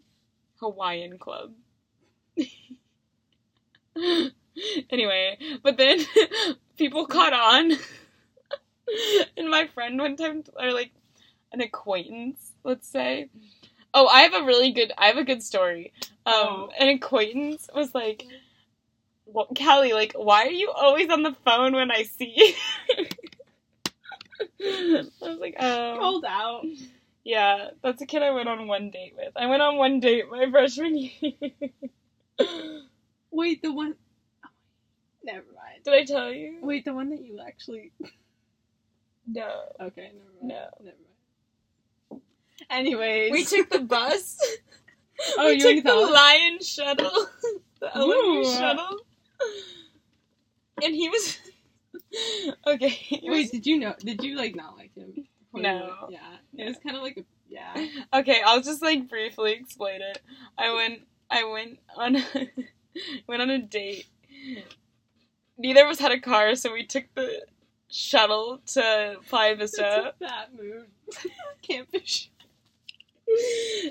Hawaiian Club. *laughs* anyway, but then people caught on, *laughs* and my friend one time, or like an acquaintance, let's say. Oh, I have a really good. I have a good story. Um, Oh. an acquaintance was like, well, "Callie, like, why are you always on the phone when I see you?" *laughs* I was like, "Oh, Called out. yeah, that's a kid I went on one date with. I went on one date my *laughs* freshman year. Wait, the one. oh, Never mind. Did I tell you? Wait, the one that you actually. No. Okay, never mind. No. Never mind. Anyways, We took the bus. *laughs* Oh, we you took the the? Lion shuttle, *laughs* the LMU Ooh. shuttle, and he was *laughs* okay. He Wait, was, did you know? Did you like not like him? No. went? Yeah, it was kind of like a yeah. okay, I'll just like briefly explain it. I went, I went on, went on a date. Neither of us had a car, so we took the shuttle to Playa Vista. a bad mood. *laughs* Campus.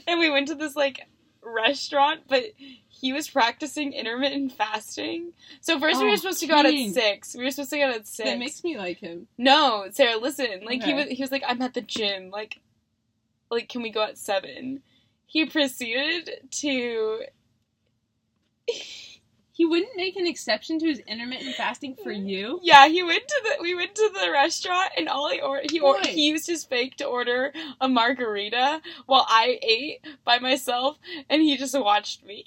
and we went to this like restaurant, but he was practicing intermittent fasting. So first we Oh, were supposed to go out at six. We were supposed to go out at six. That makes me like him. no, Sarah, listen. Like he was, he was like, I'm at the gym. Like, like can we go at seven? He proceeded to. He wouldn't make an exception to his intermittent fasting for mm-hmm. you. Yeah, he went to the. We went to the restaurant, and all he or he or he used his fake to order a margarita while I ate by myself, and he just watched me.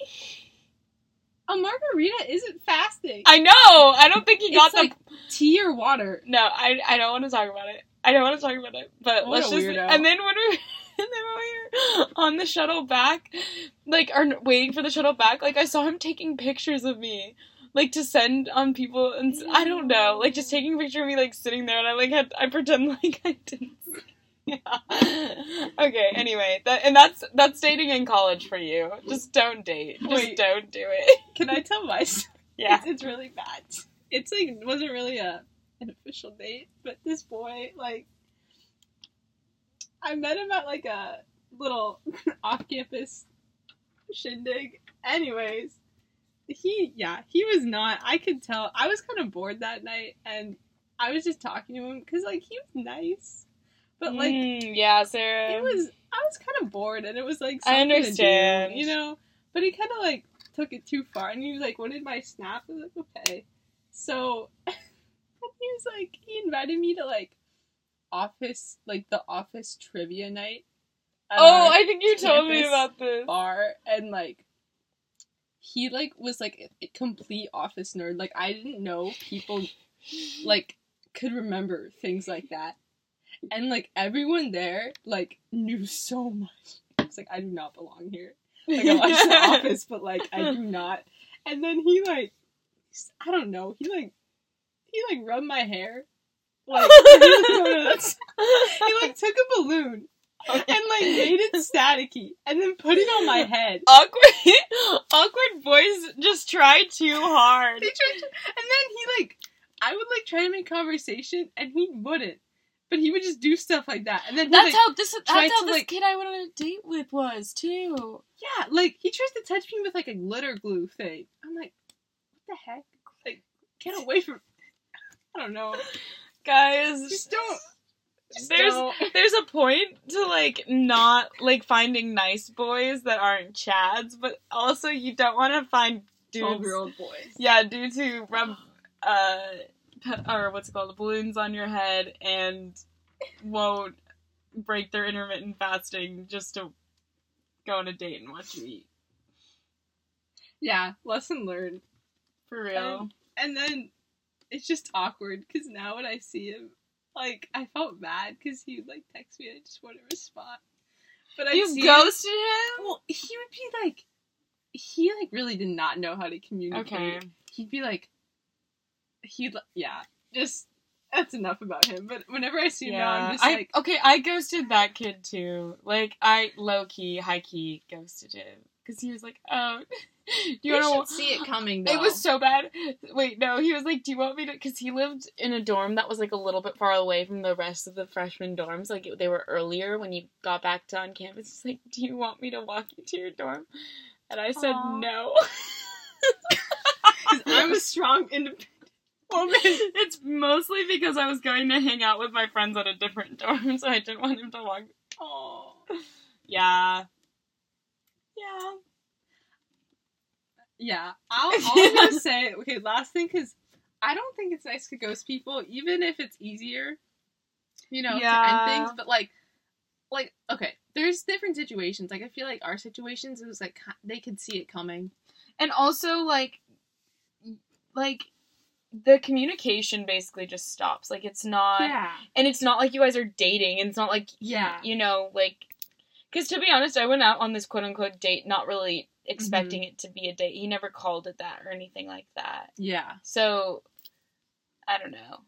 A margarita isn't fasting. I know. I don't think he got It's the. like tea or water. no, I I don't want to talk about it. I don't want to talk about it. But What let's just. weirdo. And then when we. *laughs* And then we were on the shuttle back, like, are waiting for the shuttle back, like, I saw him taking pictures of me. Like to send on people, and I don't know, like just taking a picture of me like sitting there, and I like had I pretend *laughs* like I didn't. *laughs* Yeah. Okay. Anyway, that and that's that's dating in college for you. Just don't date. Just Wait. don't do it. Can I tell my story? Yeah. It's, it's really bad. It's like it wasn't really a an official date, but this boy like I met him at like a little *laughs* off campus shindig. Anyways, he yeah, he was not I could tell I was kind of bored that night and I was just talking to him because like he was nice. But like Mm, yeah, Sarah. it was I was kind of bored and it was like I to do, understand. you know. But he kind of like took it too far and he was like, "Wanted my snap?" I was like, "Okay." So *laughs* he was like, he invited me to like office, like the office trivia night. Oh, I think you told me about this. bar and like. He like was like a, complete office nerd. Like I didn't know people like could remember things like that. And like everyone there like knew so much. It's like I do not belong here. Like I watch The *laughs* Office, but like I do not. And then he like I don't know, he like he like rubbed my hair. Like *laughs* *laughs* he like took a balloon and like made it staticky and then put it on my head. awkward, *laughs* awkward boys just try too hard. They tried to, and then he like, I would like try to make conversation, and he wouldn't. But he would just do stuff like that, and then That's like, how this. That's how this like- kid I went on a date with was too. yeah, like he tries to touch me with like a glitter glue thing. I'm like, what the heck? Like, get away from. I don't know. Guys, Just don't. Just there's don't. *laughs* there's a point to like not like finding nice boys that aren't chads, but also you don't want to find twelve year old boys. Yeah, dudes who rub uh pe- or what's it called balloons on your head and won't break their intermittent fasting just to go on a date and watch you eat. Yeah, lesson learned. For real. And then it's just awkward because now when I see him, like I felt bad because he would like text me and I just wouldn't respond. But I you see him- ghosted him? Well, he would be like, he like really did not know how to communicate. Okay. He'd be like, he'd yeah, just that's enough about him. But whenever I see him now, I'm just I, like, okay, I ghosted that kid too. Like, I low key, high key ghosted him because he was like, "Oh, *laughs* do you want should see it coming. Though. *laughs* It was so bad. Wait, no, he was like, "Do you want me to?" Because he lived in a dorm that was like a little bit far away from the rest of the freshman dorms. Like they were earlier when you got back to on campus. He's like, "Do you want me to walk you to your dorm?" And I said Aw. no. *laughs* I'm a strong, independent woman. it's mostly because I was going to hang out with my friends at a different dorm, so I didn't want him to walk. Oh. Yeah. Yeah. Yeah, I'll, gonna *laughs* say, okay, last thing, because I don't think it's nice to ghost people, even if it's easier, you know, to end things. But like, like, okay, there's different situations. Like, I feel like our situations, it was like they could see it coming. And also like like the communication basically just stops. Like it's not and it's not like you guys are dating and it's not like Yeah. you know like because to be honest i went out on this quote unquote date not really expecting it to be a date he never called it that or anything like that yeah, so i don't know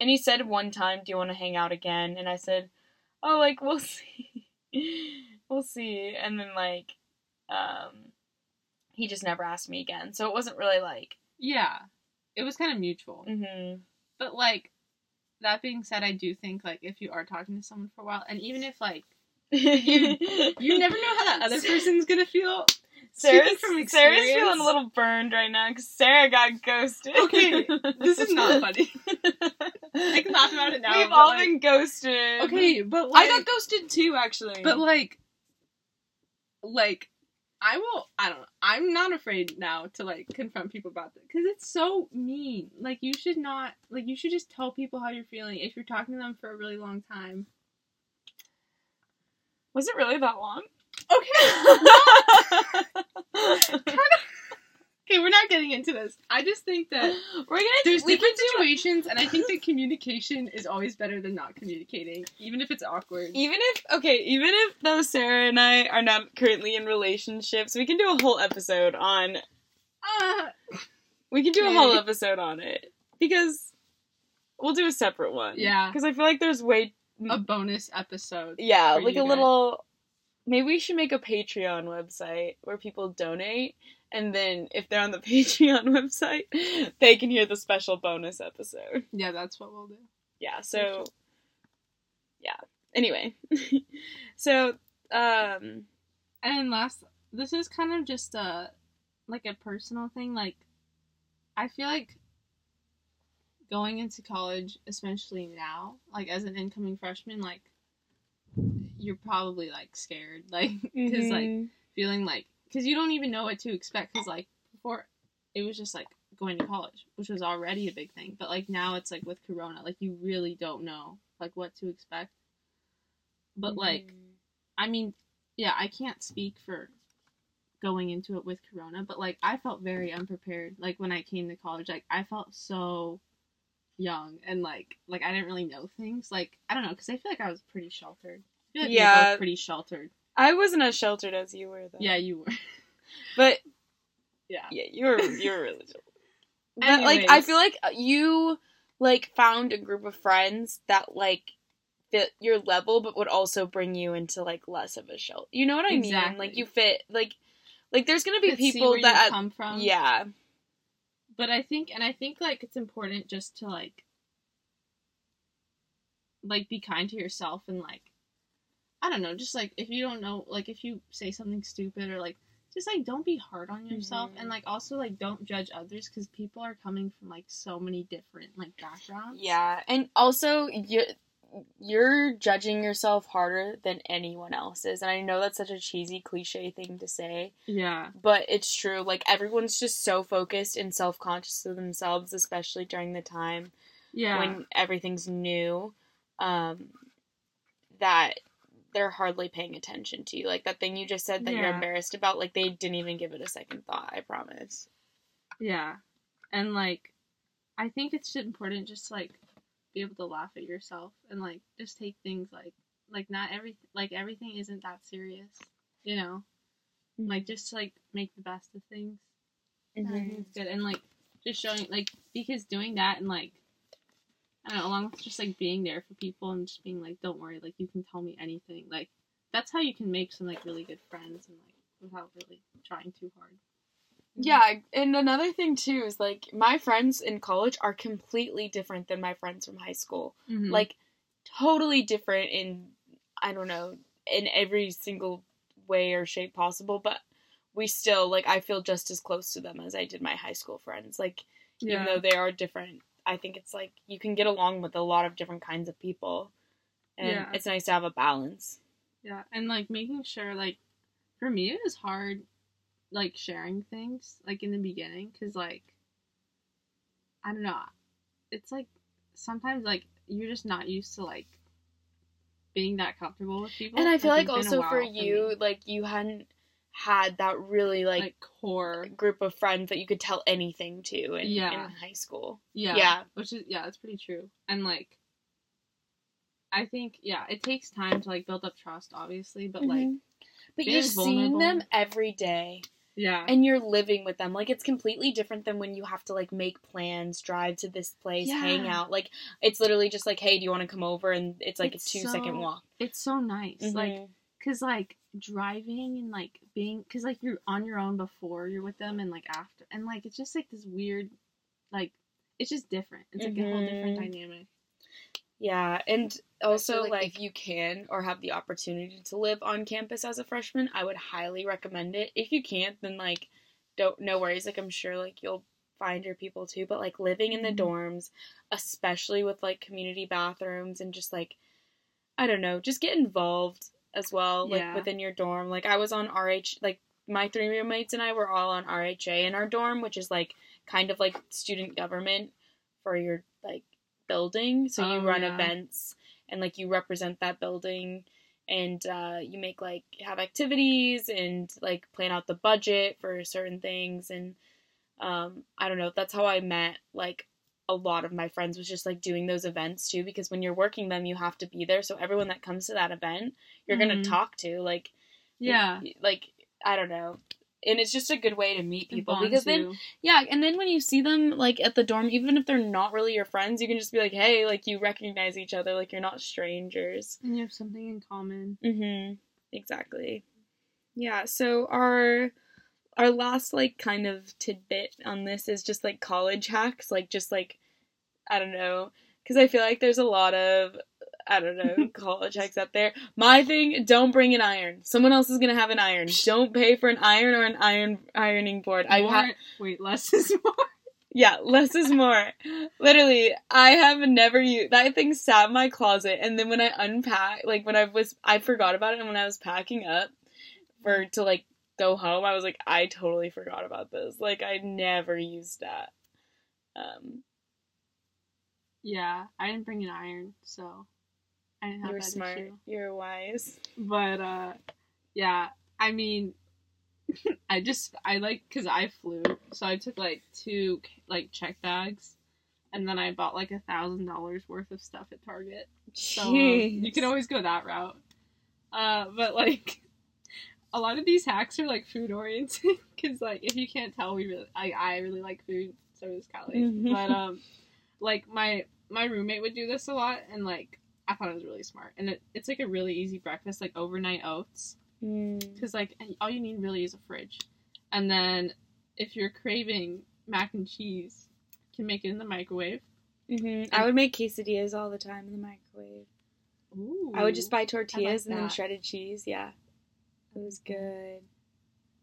and he said one time do you want to hang out again and i said oh like we'll *laughs* see we'll see and then like um he just never asked me again so it wasn't really like yeah. It was kind of mutual, mm-hmm. but like. That being said, I do think like if you are talking to someone for a while, and even if like you you never know how that other *laughs* person's gonna feel. Sarah's, Sarah's feeling a little burned right now because Sarah got ghosted. Okay, *laughs* this is not funny. I can laugh about it now. We've all like- been ghosted. Okay, but I got ghosted too, actually. but like, like, I will. I don't know. I'm not afraid now to like confront people about this because it's so mean. Like, you should not. Like, you should just tell people how you're feeling if you're talking to them for a really long time. was it really that long? Okay. *laughs* Okay, we're not getting into this. I just think that We're gonna there's we different situations, and I think that communication is always better than not communicating, even if it's awkward. Even if okay, even if though Sarah and I are not currently in relationships, we can do a whole episode on. Ah, We can do a whole episode on it because we'll do a separate one. Yeah. because I feel like there's way. a bonus episode. Yeah, like a guys. little. Maybe we should make a Patreon website where people donate, and then if they're on the *laughs* Patreon website, they can hear the special bonus episode. Yeah, that's what we'll do. Yeah, so. Yeah. Anyway, *laughs* so um, And last, this is kind of just a like a personal thing. Like, I feel like going into college, especially now, like as an incoming freshman, like you're probably like scared, *laughs* like because like mhm. feeling like because you don't even know what to expect. Because like before, it was just like going to college, which was already a big thing. But like now, it's like with Corona, like you really don't know like what to expect. But like. Mhm. I mean, yeah, I can't speak for going into it with Corona, but like I felt very unprepared. Like when I came to college, like I felt so young and like like I didn't really know things. Like I don't know, because I feel like I was pretty sheltered. I like we were Yeah. both pretty sheltered. I wasn't as sheltered as you were though. Yeah, you were. *laughs* but Yeah. yeah, you were you were really. *laughs* But like I feel like uh, you like found a group of friends that like fit your level, but would also bring you into like less of a shelter. You know what I mean? Exactly. Like you fit like like there's gonna be people that come from. yeah but I think and I think like it's important just to like like be kind to yourself and like I don't know, just like if you don't know like if you say something stupid or like just like don't be hard on yourself Mhm. and like also like don't judge others cuz people are coming from like so many different like backgrounds. yeah, and also you you're judging yourself harder than anyone else is, and I know that's such a cheesy cliche thing to say, Yeah. but it's true. Like everyone's just so focused and self conscious of themselves, especially during the time Yeah. when everything's new, um, that they're hardly paying attention to you. Like that thing you just said that you're embarrassed about, like they didn't even give it a second thought, I promise. Yeah. And like I think it's just important just to, like be able to laugh at yourself and like just take things like like not everything like everything isn't that serious, you know? Like just like make the best of things. Mhm. it's good. And like just showing like because doing that and like I know, along with just like being there for people and just being like, Don't worry, like you can tell me anything. Like that's how you can make some like really good friends and like without really trying too hard. Yeah, and another thing too is like my friends in college are completely different than my friends from high school. Mhm. Like totally different in I don't know, in every single way or shape possible, but we still like I feel just as close to them as I did my high school friends. Like even though they are different, I think it's like you can get along with a lot of different kinds of people. And Yeah. it's nice to have a balance. Yeah, and like making sure, like, for me, it was hard, like, sharing things, like, in the beginning, because, like, I don't know, it's like sometimes, like, you're just not used to, like, being that comfortable with people. And I feel like, a also for you, me. like you hadn't had that really like, like, core, group of friends that you could tell anything to in, Yeah. in high school. yeah, yeah. which is, yeah, it's pretty true. And, like, I think, yeah, it takes time to, like, build up trust, obviously, but, like, Mhm. but you're seeing them every day yeah. and you're living with them. Like it's completely different than when you have to like make plans, drive to this place, hang out. Like it's literally just like, hey, do you want to come over? And it's like It's a two second so- walk. it's so nice. Like, Mhm. Cause like driving and like being, cause like you're on your own before you're with them and like after, and like it's just like this weird, like it's just different. It's like a whole different Mhm. dynamic. Yeah, and also like, like, if- you can or have the opportunity to live on campus as a freshman, I would highly recommend it. If you can't, then like don't no worries. Like I'm sure like you'll find your people too, but like living in the Mhm. dorms, especially with like community bathrooms and just like I don't know, just get involved as well like Yeah. within your dorm. Like I was on RH like my three roommates and I were all on RHA in our dorm, which is like kind of like student government for your like building. So you Oh, run yeah. events and like you represent that building and uh, you make like have activities and like plan out the budget for certain things and um, I don't know. That's how I met like a lot of my friends was just like doing those events too. Because when you're working them, you have to be there. So everyone that comes to that event, you're gonna Mhm. talk to. Like, Yeah. like I don't know. And it's just a good way to meet people because then you. yeah, and then when you see them like at the dorm, even if they're not really your friends, you can just be like, "Hey," like you recognize each other, like you're not strangers. and you have something in common. Mhm. Exactly. Yeah, so our our last like kind of tidbit on this is just like college hacks, like just like I don't know, cuz I feel like there's a lot of I don't know, *laughs* college hacks out there. My thing, don't bring an iron. Someone else is going to have an iron. Don't pay for an iron or an iron ironing board. I More- ha- wait, less is *laughs* more. yeah, less is more. Literally, I have never used that thing sat in my closet and then when I unpack like when I was I forgot about it and when I was packing up for to like go home, I was like, I totally forgot about this. Like I never used that. Um Yeah, I didn't bring an iron, so I didn't have you're that smart. issue. You're wise. But uh, yeah, I mean, *laughs* I just I like because I flew, so I took like two like check bags, and then I bought like a thousand dollars worth of stuff at Target. So um, you can always go that route. Uh, but like *laughs* a lot of these hacks are like food oriented *laughs* because like if you can't tell, we really I I really like food. So does Kelly. Mhm. But um, like my my roommate would do this a lot, and like I thought it was really smart. And it, it's like a really easy breakfast, like overnight oats, Mm. because like all you need really is a fridge. And then if you're craving mac and cheese, you can make it in the microwave. hmm I would make quesadillas all the time in the microwave. Ooh. I would just buy tortillas and then shredded cheese. Yeah, it was good.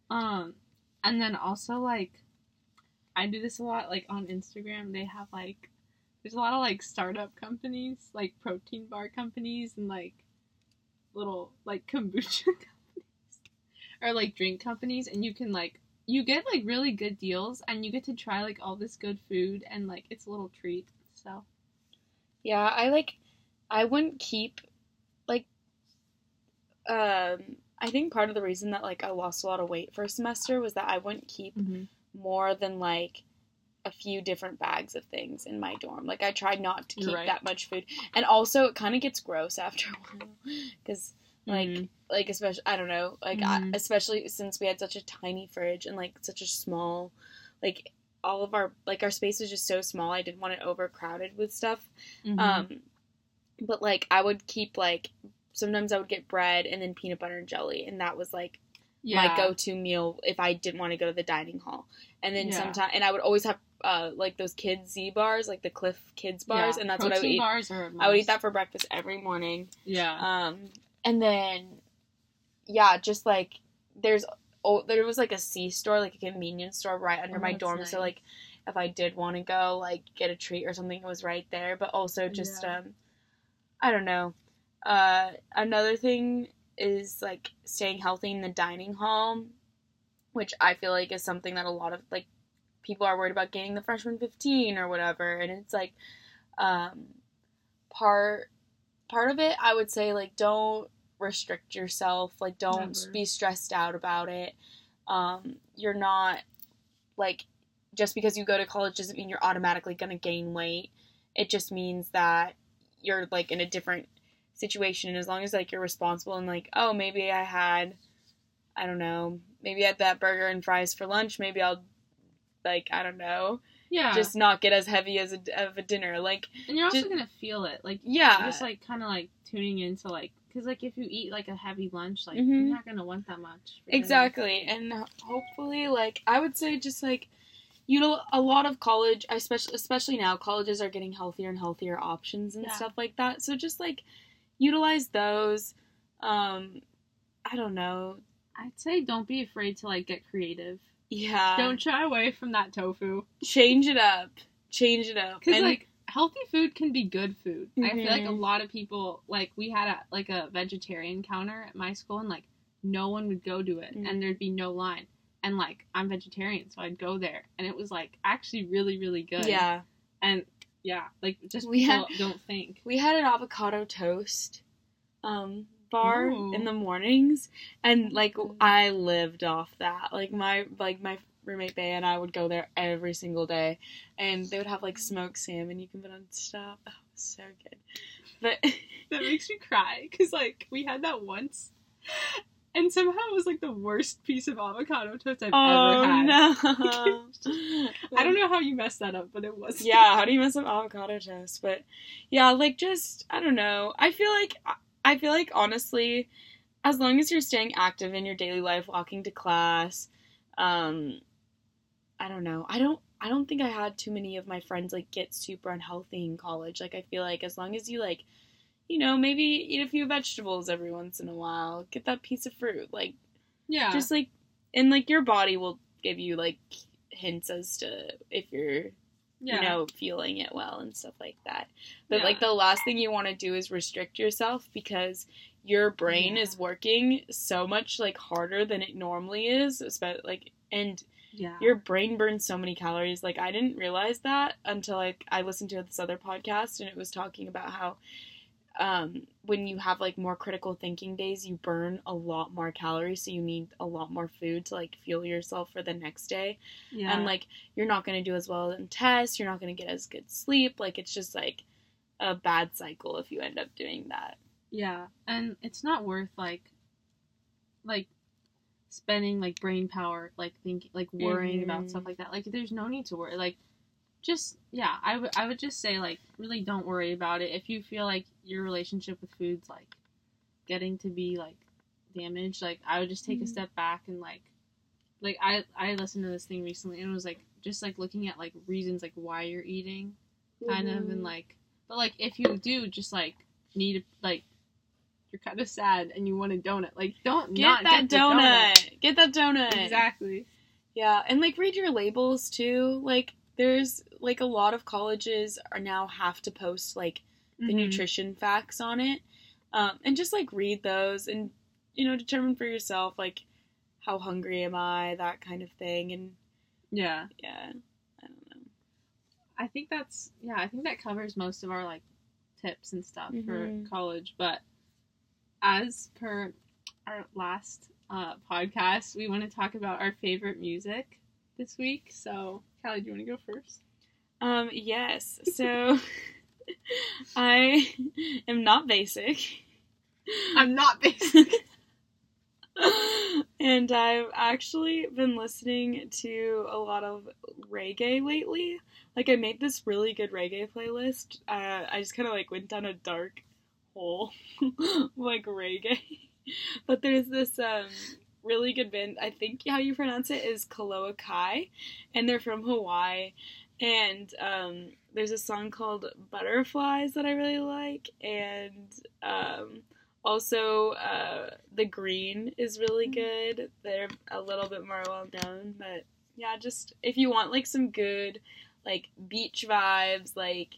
Um, and then also like, I do this a lot. Like on Instagram, they have like, there's a lot of like startup companies, like protein bar companies, and like little like kombucha *laughs* companies, or like drink companies, and you can like you get like really good deals, and you get to try like all this good food, and like it's a little treat. So Yeah, I like. I wouldn't keep like. Um, I think part of the reason that like I lost a lot of weight for a semester was that I wouldn't keep more than like a few different bags of things in my dorm. Like I tried not to keep Right. that much food, and also it kind of gets gross after a while because like Mhm. like especially I don't know like I, Mhm. especially since we had such a tiny fridge and like such a small like all of our like our space was just so small. I didn't want it overcrowded with stuff. Mhm. Um, but like I would keep like sometimes I would get bread and then peanut butter and jelly, and that was like yeah, my go-to meal if I didn't want to go to the dining hall. And then Yeah. sometimes, and I would always have uh like those kids Z bars, like the Clif Kids bars, Yeah, and that's what I would eat. Bars are a I would eat that for breakfast every morning. Yeah. Um, and then yeah, just like there's oh there was like a C store, like a convenience store right under Oh, my dorm. So like if I did want to go like get a treat or something, it was right there. But also just Yeah. um, I don't know. Uh, another thing is like staying healthy in the dining hall, which I feel like is something that a lot of like people are worried about gaining the freshman 15 or whatever and it's like um part part of it I would say like don't restrict yourself like don't Never. be stressed out about it um you're not like just because you go to college doesn't mean you're automatically going to gain weight it just means that you're like in a different situation and as long as like you're responsible and like oh maybe I had I don't know maybe I had that burger and fries for lunch maybe I'll like I don't know yeah. just not get as heavy as a, of a dinner like and you're also just- gonna feel it, like yeah just like kind of like tuning into like because like if you eat like a heavy lunch, like Mhm. you're not gonna want that much. for dinner. Exactly, and hopefully, like I would say, just like you know, a lot of college, especially especially now, colleges are getting healthier and healthier options and Yeah. stuff like that. So just like utilize those. Um, I don't know. I'd say don't be afraid to like get creative. Yeah, don't shy away from that tofu change it up. Change it up. because And- like healthy food can be good food. I feel like a Mhm. lot of people like we had a like a vegetarian counter at my school and like no one would go to it Mhm. and there'd be no line. And like I'm vegetarian, so I'd go there and it was like actually really really good. yeah, and yeah, like just We had- don't think. we had an avocado toast um bar Ooh. in the mornings and like I lived off that. Like my like my roommate Bay and I would go there every single day, and they would have like smoked salmon you can put on stuff. Oh, so good. But *laughs* That makes me cry because like we had that once, and somehow it was like the worst piece of avocado toast I've oh ever had. no, *laughs* I don't know how you messed that up, but it was. yeah, how do you mess up avocado toast? But yeah, like just I don't know. I feel like I feel like honestly, as long as you're staying active in your daily life, walking to class, um, I don't know. I don't. I don't think I had too many of my friends like get super unhealthy in college. Like I feel like as long as you like, you know, maybe eat a few vegetables every once in a while, get that piece of fruit, like yeah, just like, and like your body will give you like hints as to if you're yeah. you know, feeling it well and stuff like that. But Yeah. like the last thing you want to do is restrict yourself because your brain Yeah. is working so much like harder than it normally is, especially like and yeah, your brain burns so many calories. Like I didn't realize that until like I listened to this other podcast and it was talking about how um, when you have like more critical thinking days, you burn a lot more calories, so you need a lot more food to like fuel yourself for the next day yeah. and like you're not going to do as well in tests you're not going to get as good sleep like it's just like a bad cycle if you end up doing that Yeah, and it's not worth like like spending like brain power like thinking like worrying Mhm. about stuff like that. Like there's no need to worry. Like just yeah, I would I would just say like really don't worry about it. If you feel like your relationship with food's like getting to be like damaged, like I would just take a Mhm. step back and like like I I listened to this thing recently and it was like just like looking at like reasons like why you're eating kind of Mm-hmm. and like but like if you do just like need like you're kind of sad and you want a donut like don't get not that get the donut. get that donut exactly yeah and like read your labels too like there's like a lot of colleges are now have to post like the Mhm. nutrition facts on it um, and just like read those and you know determine for yourself like how hungry am i that kind of thing and yeah yeah i don't know i think that's yeah i think that covers most of our like tips and stuff Mhm. for college but as per our last uh, podcast we want to talk about our favorite music this week so Callie, do you want to go first Um, yes. So *laughs* I am not basic. i'm not basic *laughs* and I've actually been listening to a lot of reggae lately. Like I made this really good reggae playlist. Uh, I just kind of like went down a dark hole, *laughs* like reggae. But there's this um really good band. I think how you pronounce it is Kolohe Kai, and they're from Hawaii. And um, there's a song called Butterflies that I really like, and um, also uh, The Green is really good. They're a little bit more well known, but yeah, just if you want like some good like beach vibes, like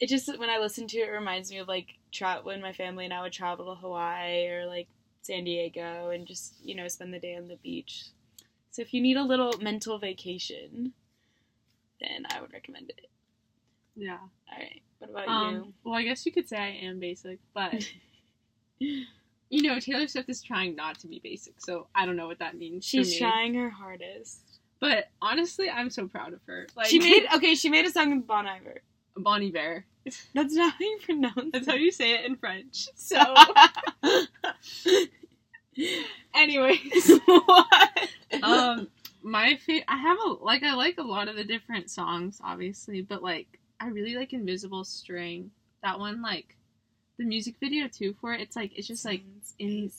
it just when I listen to it, it reminds me of like tra- when my family and I would travel to Hawaii or like San Diego and just you know spend the day on the beach. So if you need a little mental vacation, then I would recommend it. yeah All right, what about um well i guess you could say i am basic but you? *laughs* you know taylor swift is trying not to be basic so i don't know what that means She's trying her hardest. But honestly, I'm so proud of her. Like she made *laughs* okay. She made a song with Bon Iver. Bonnie Bear. That's not how you pronounce That's it. how you say it in French. So, *laughs* anyways, *laughs* what? um, my fa- I have a like I like a lot of the different songs, obviously, but like I really like Invisible String. That one, like the music video too for it. It's like it's just like in-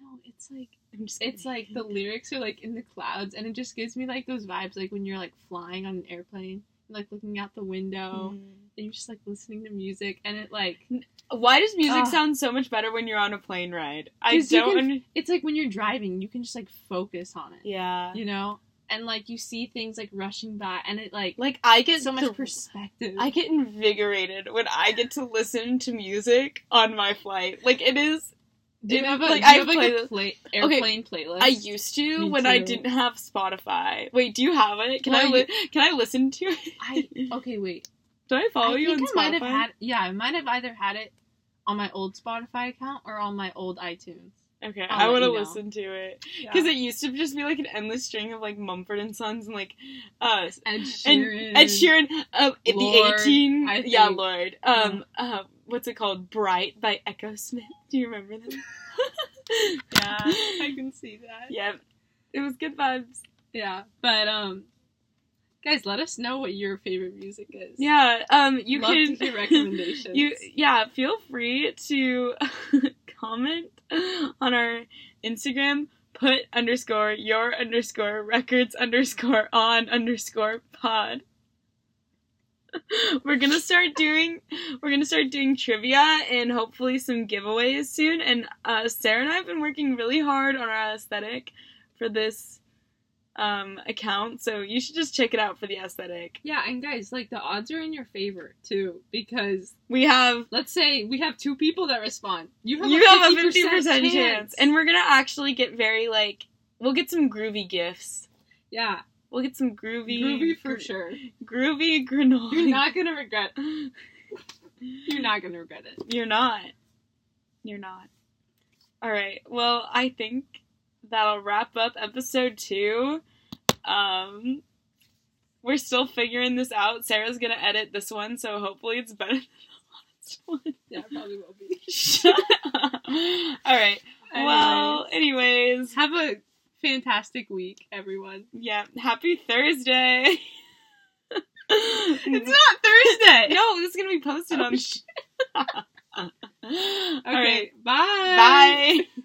no, it's like I'm just it's like the lyrics are like in the clouds, and it just gives me like those vibes, like when you're like flying on an airplane, like looking out the window. Mm. and you're just like listening to music and it like Why does music Ugh. sound so much better when you're on a plane ride? I don't. can- under- it's like when you're driving you can just like focus on it yeah. you know and like you see things like rushing by and it like Like I get so much perspective I get invigorated when I get to listen to music on my flight. Like it is. Do you have a, like, do you I have, like a play- airplane playlist I used to Me when I didn't have Spotify. Wait, do you have it? Can Well, I li- can I listen to it? I *laughs* okay wait Do I follow I you think on I Spotify? might have had yeah I might have either had it on my old Spotify account or on my old iTunes Okay, I'll I want to you know. listen to it Yeah. because it used to just be like an endless string of like Mumford and Sons and like uh Ed and Sheeran. Ed Sheeran, uh, the eighteen, yeah. Lorde. Um, uh, what's it called? Bright by Echosmith. Do you remember them? *laughs* Yeah, I *laughs* can see that. yeah, it was good vibes. Yeah, but um, guys, let us know what your favorite music is. Yeah, um, you Love can to *laughs* recommendations. You yeah, feel free to comment on our Instagram. Put underscore your underscore records underscore on underscore pod. *laughs* We're gonna start doing we're gonna start doing trivia and hopefully some giveaways soon. And uh, Sarah and I have been working really hard on our aesthetic for this um, account, so you should just check it out for the aesthetic. Yeah, and guys, like the odds are in your favor too, because We have let's say we have two people that respond. You have you a have a 50% fifty percent chance. chance, and we're gonna actually get very like we'll get some groovy gifts. yeah, We'll get some groovy, groovy for gr- sure. groovy granola. You're not gonna *laughs* regret. You're not gonna regret it. You're not. You're not. All right. Well, I think that'll wrap up episode two. Um, we're still figuring this out. Sarah's gonna edit this one, so hopefully it's better than the last *laughs* one. Yeah, it probably will be. Shut up. All right. Well, anyways, have a fantastic week, everyone. yeah. Happy Thursday. *laughs* It's not Thursday. *laughs* No, this is gonna be posted Oh, on. *laughs* Okay, right. bye. Bye.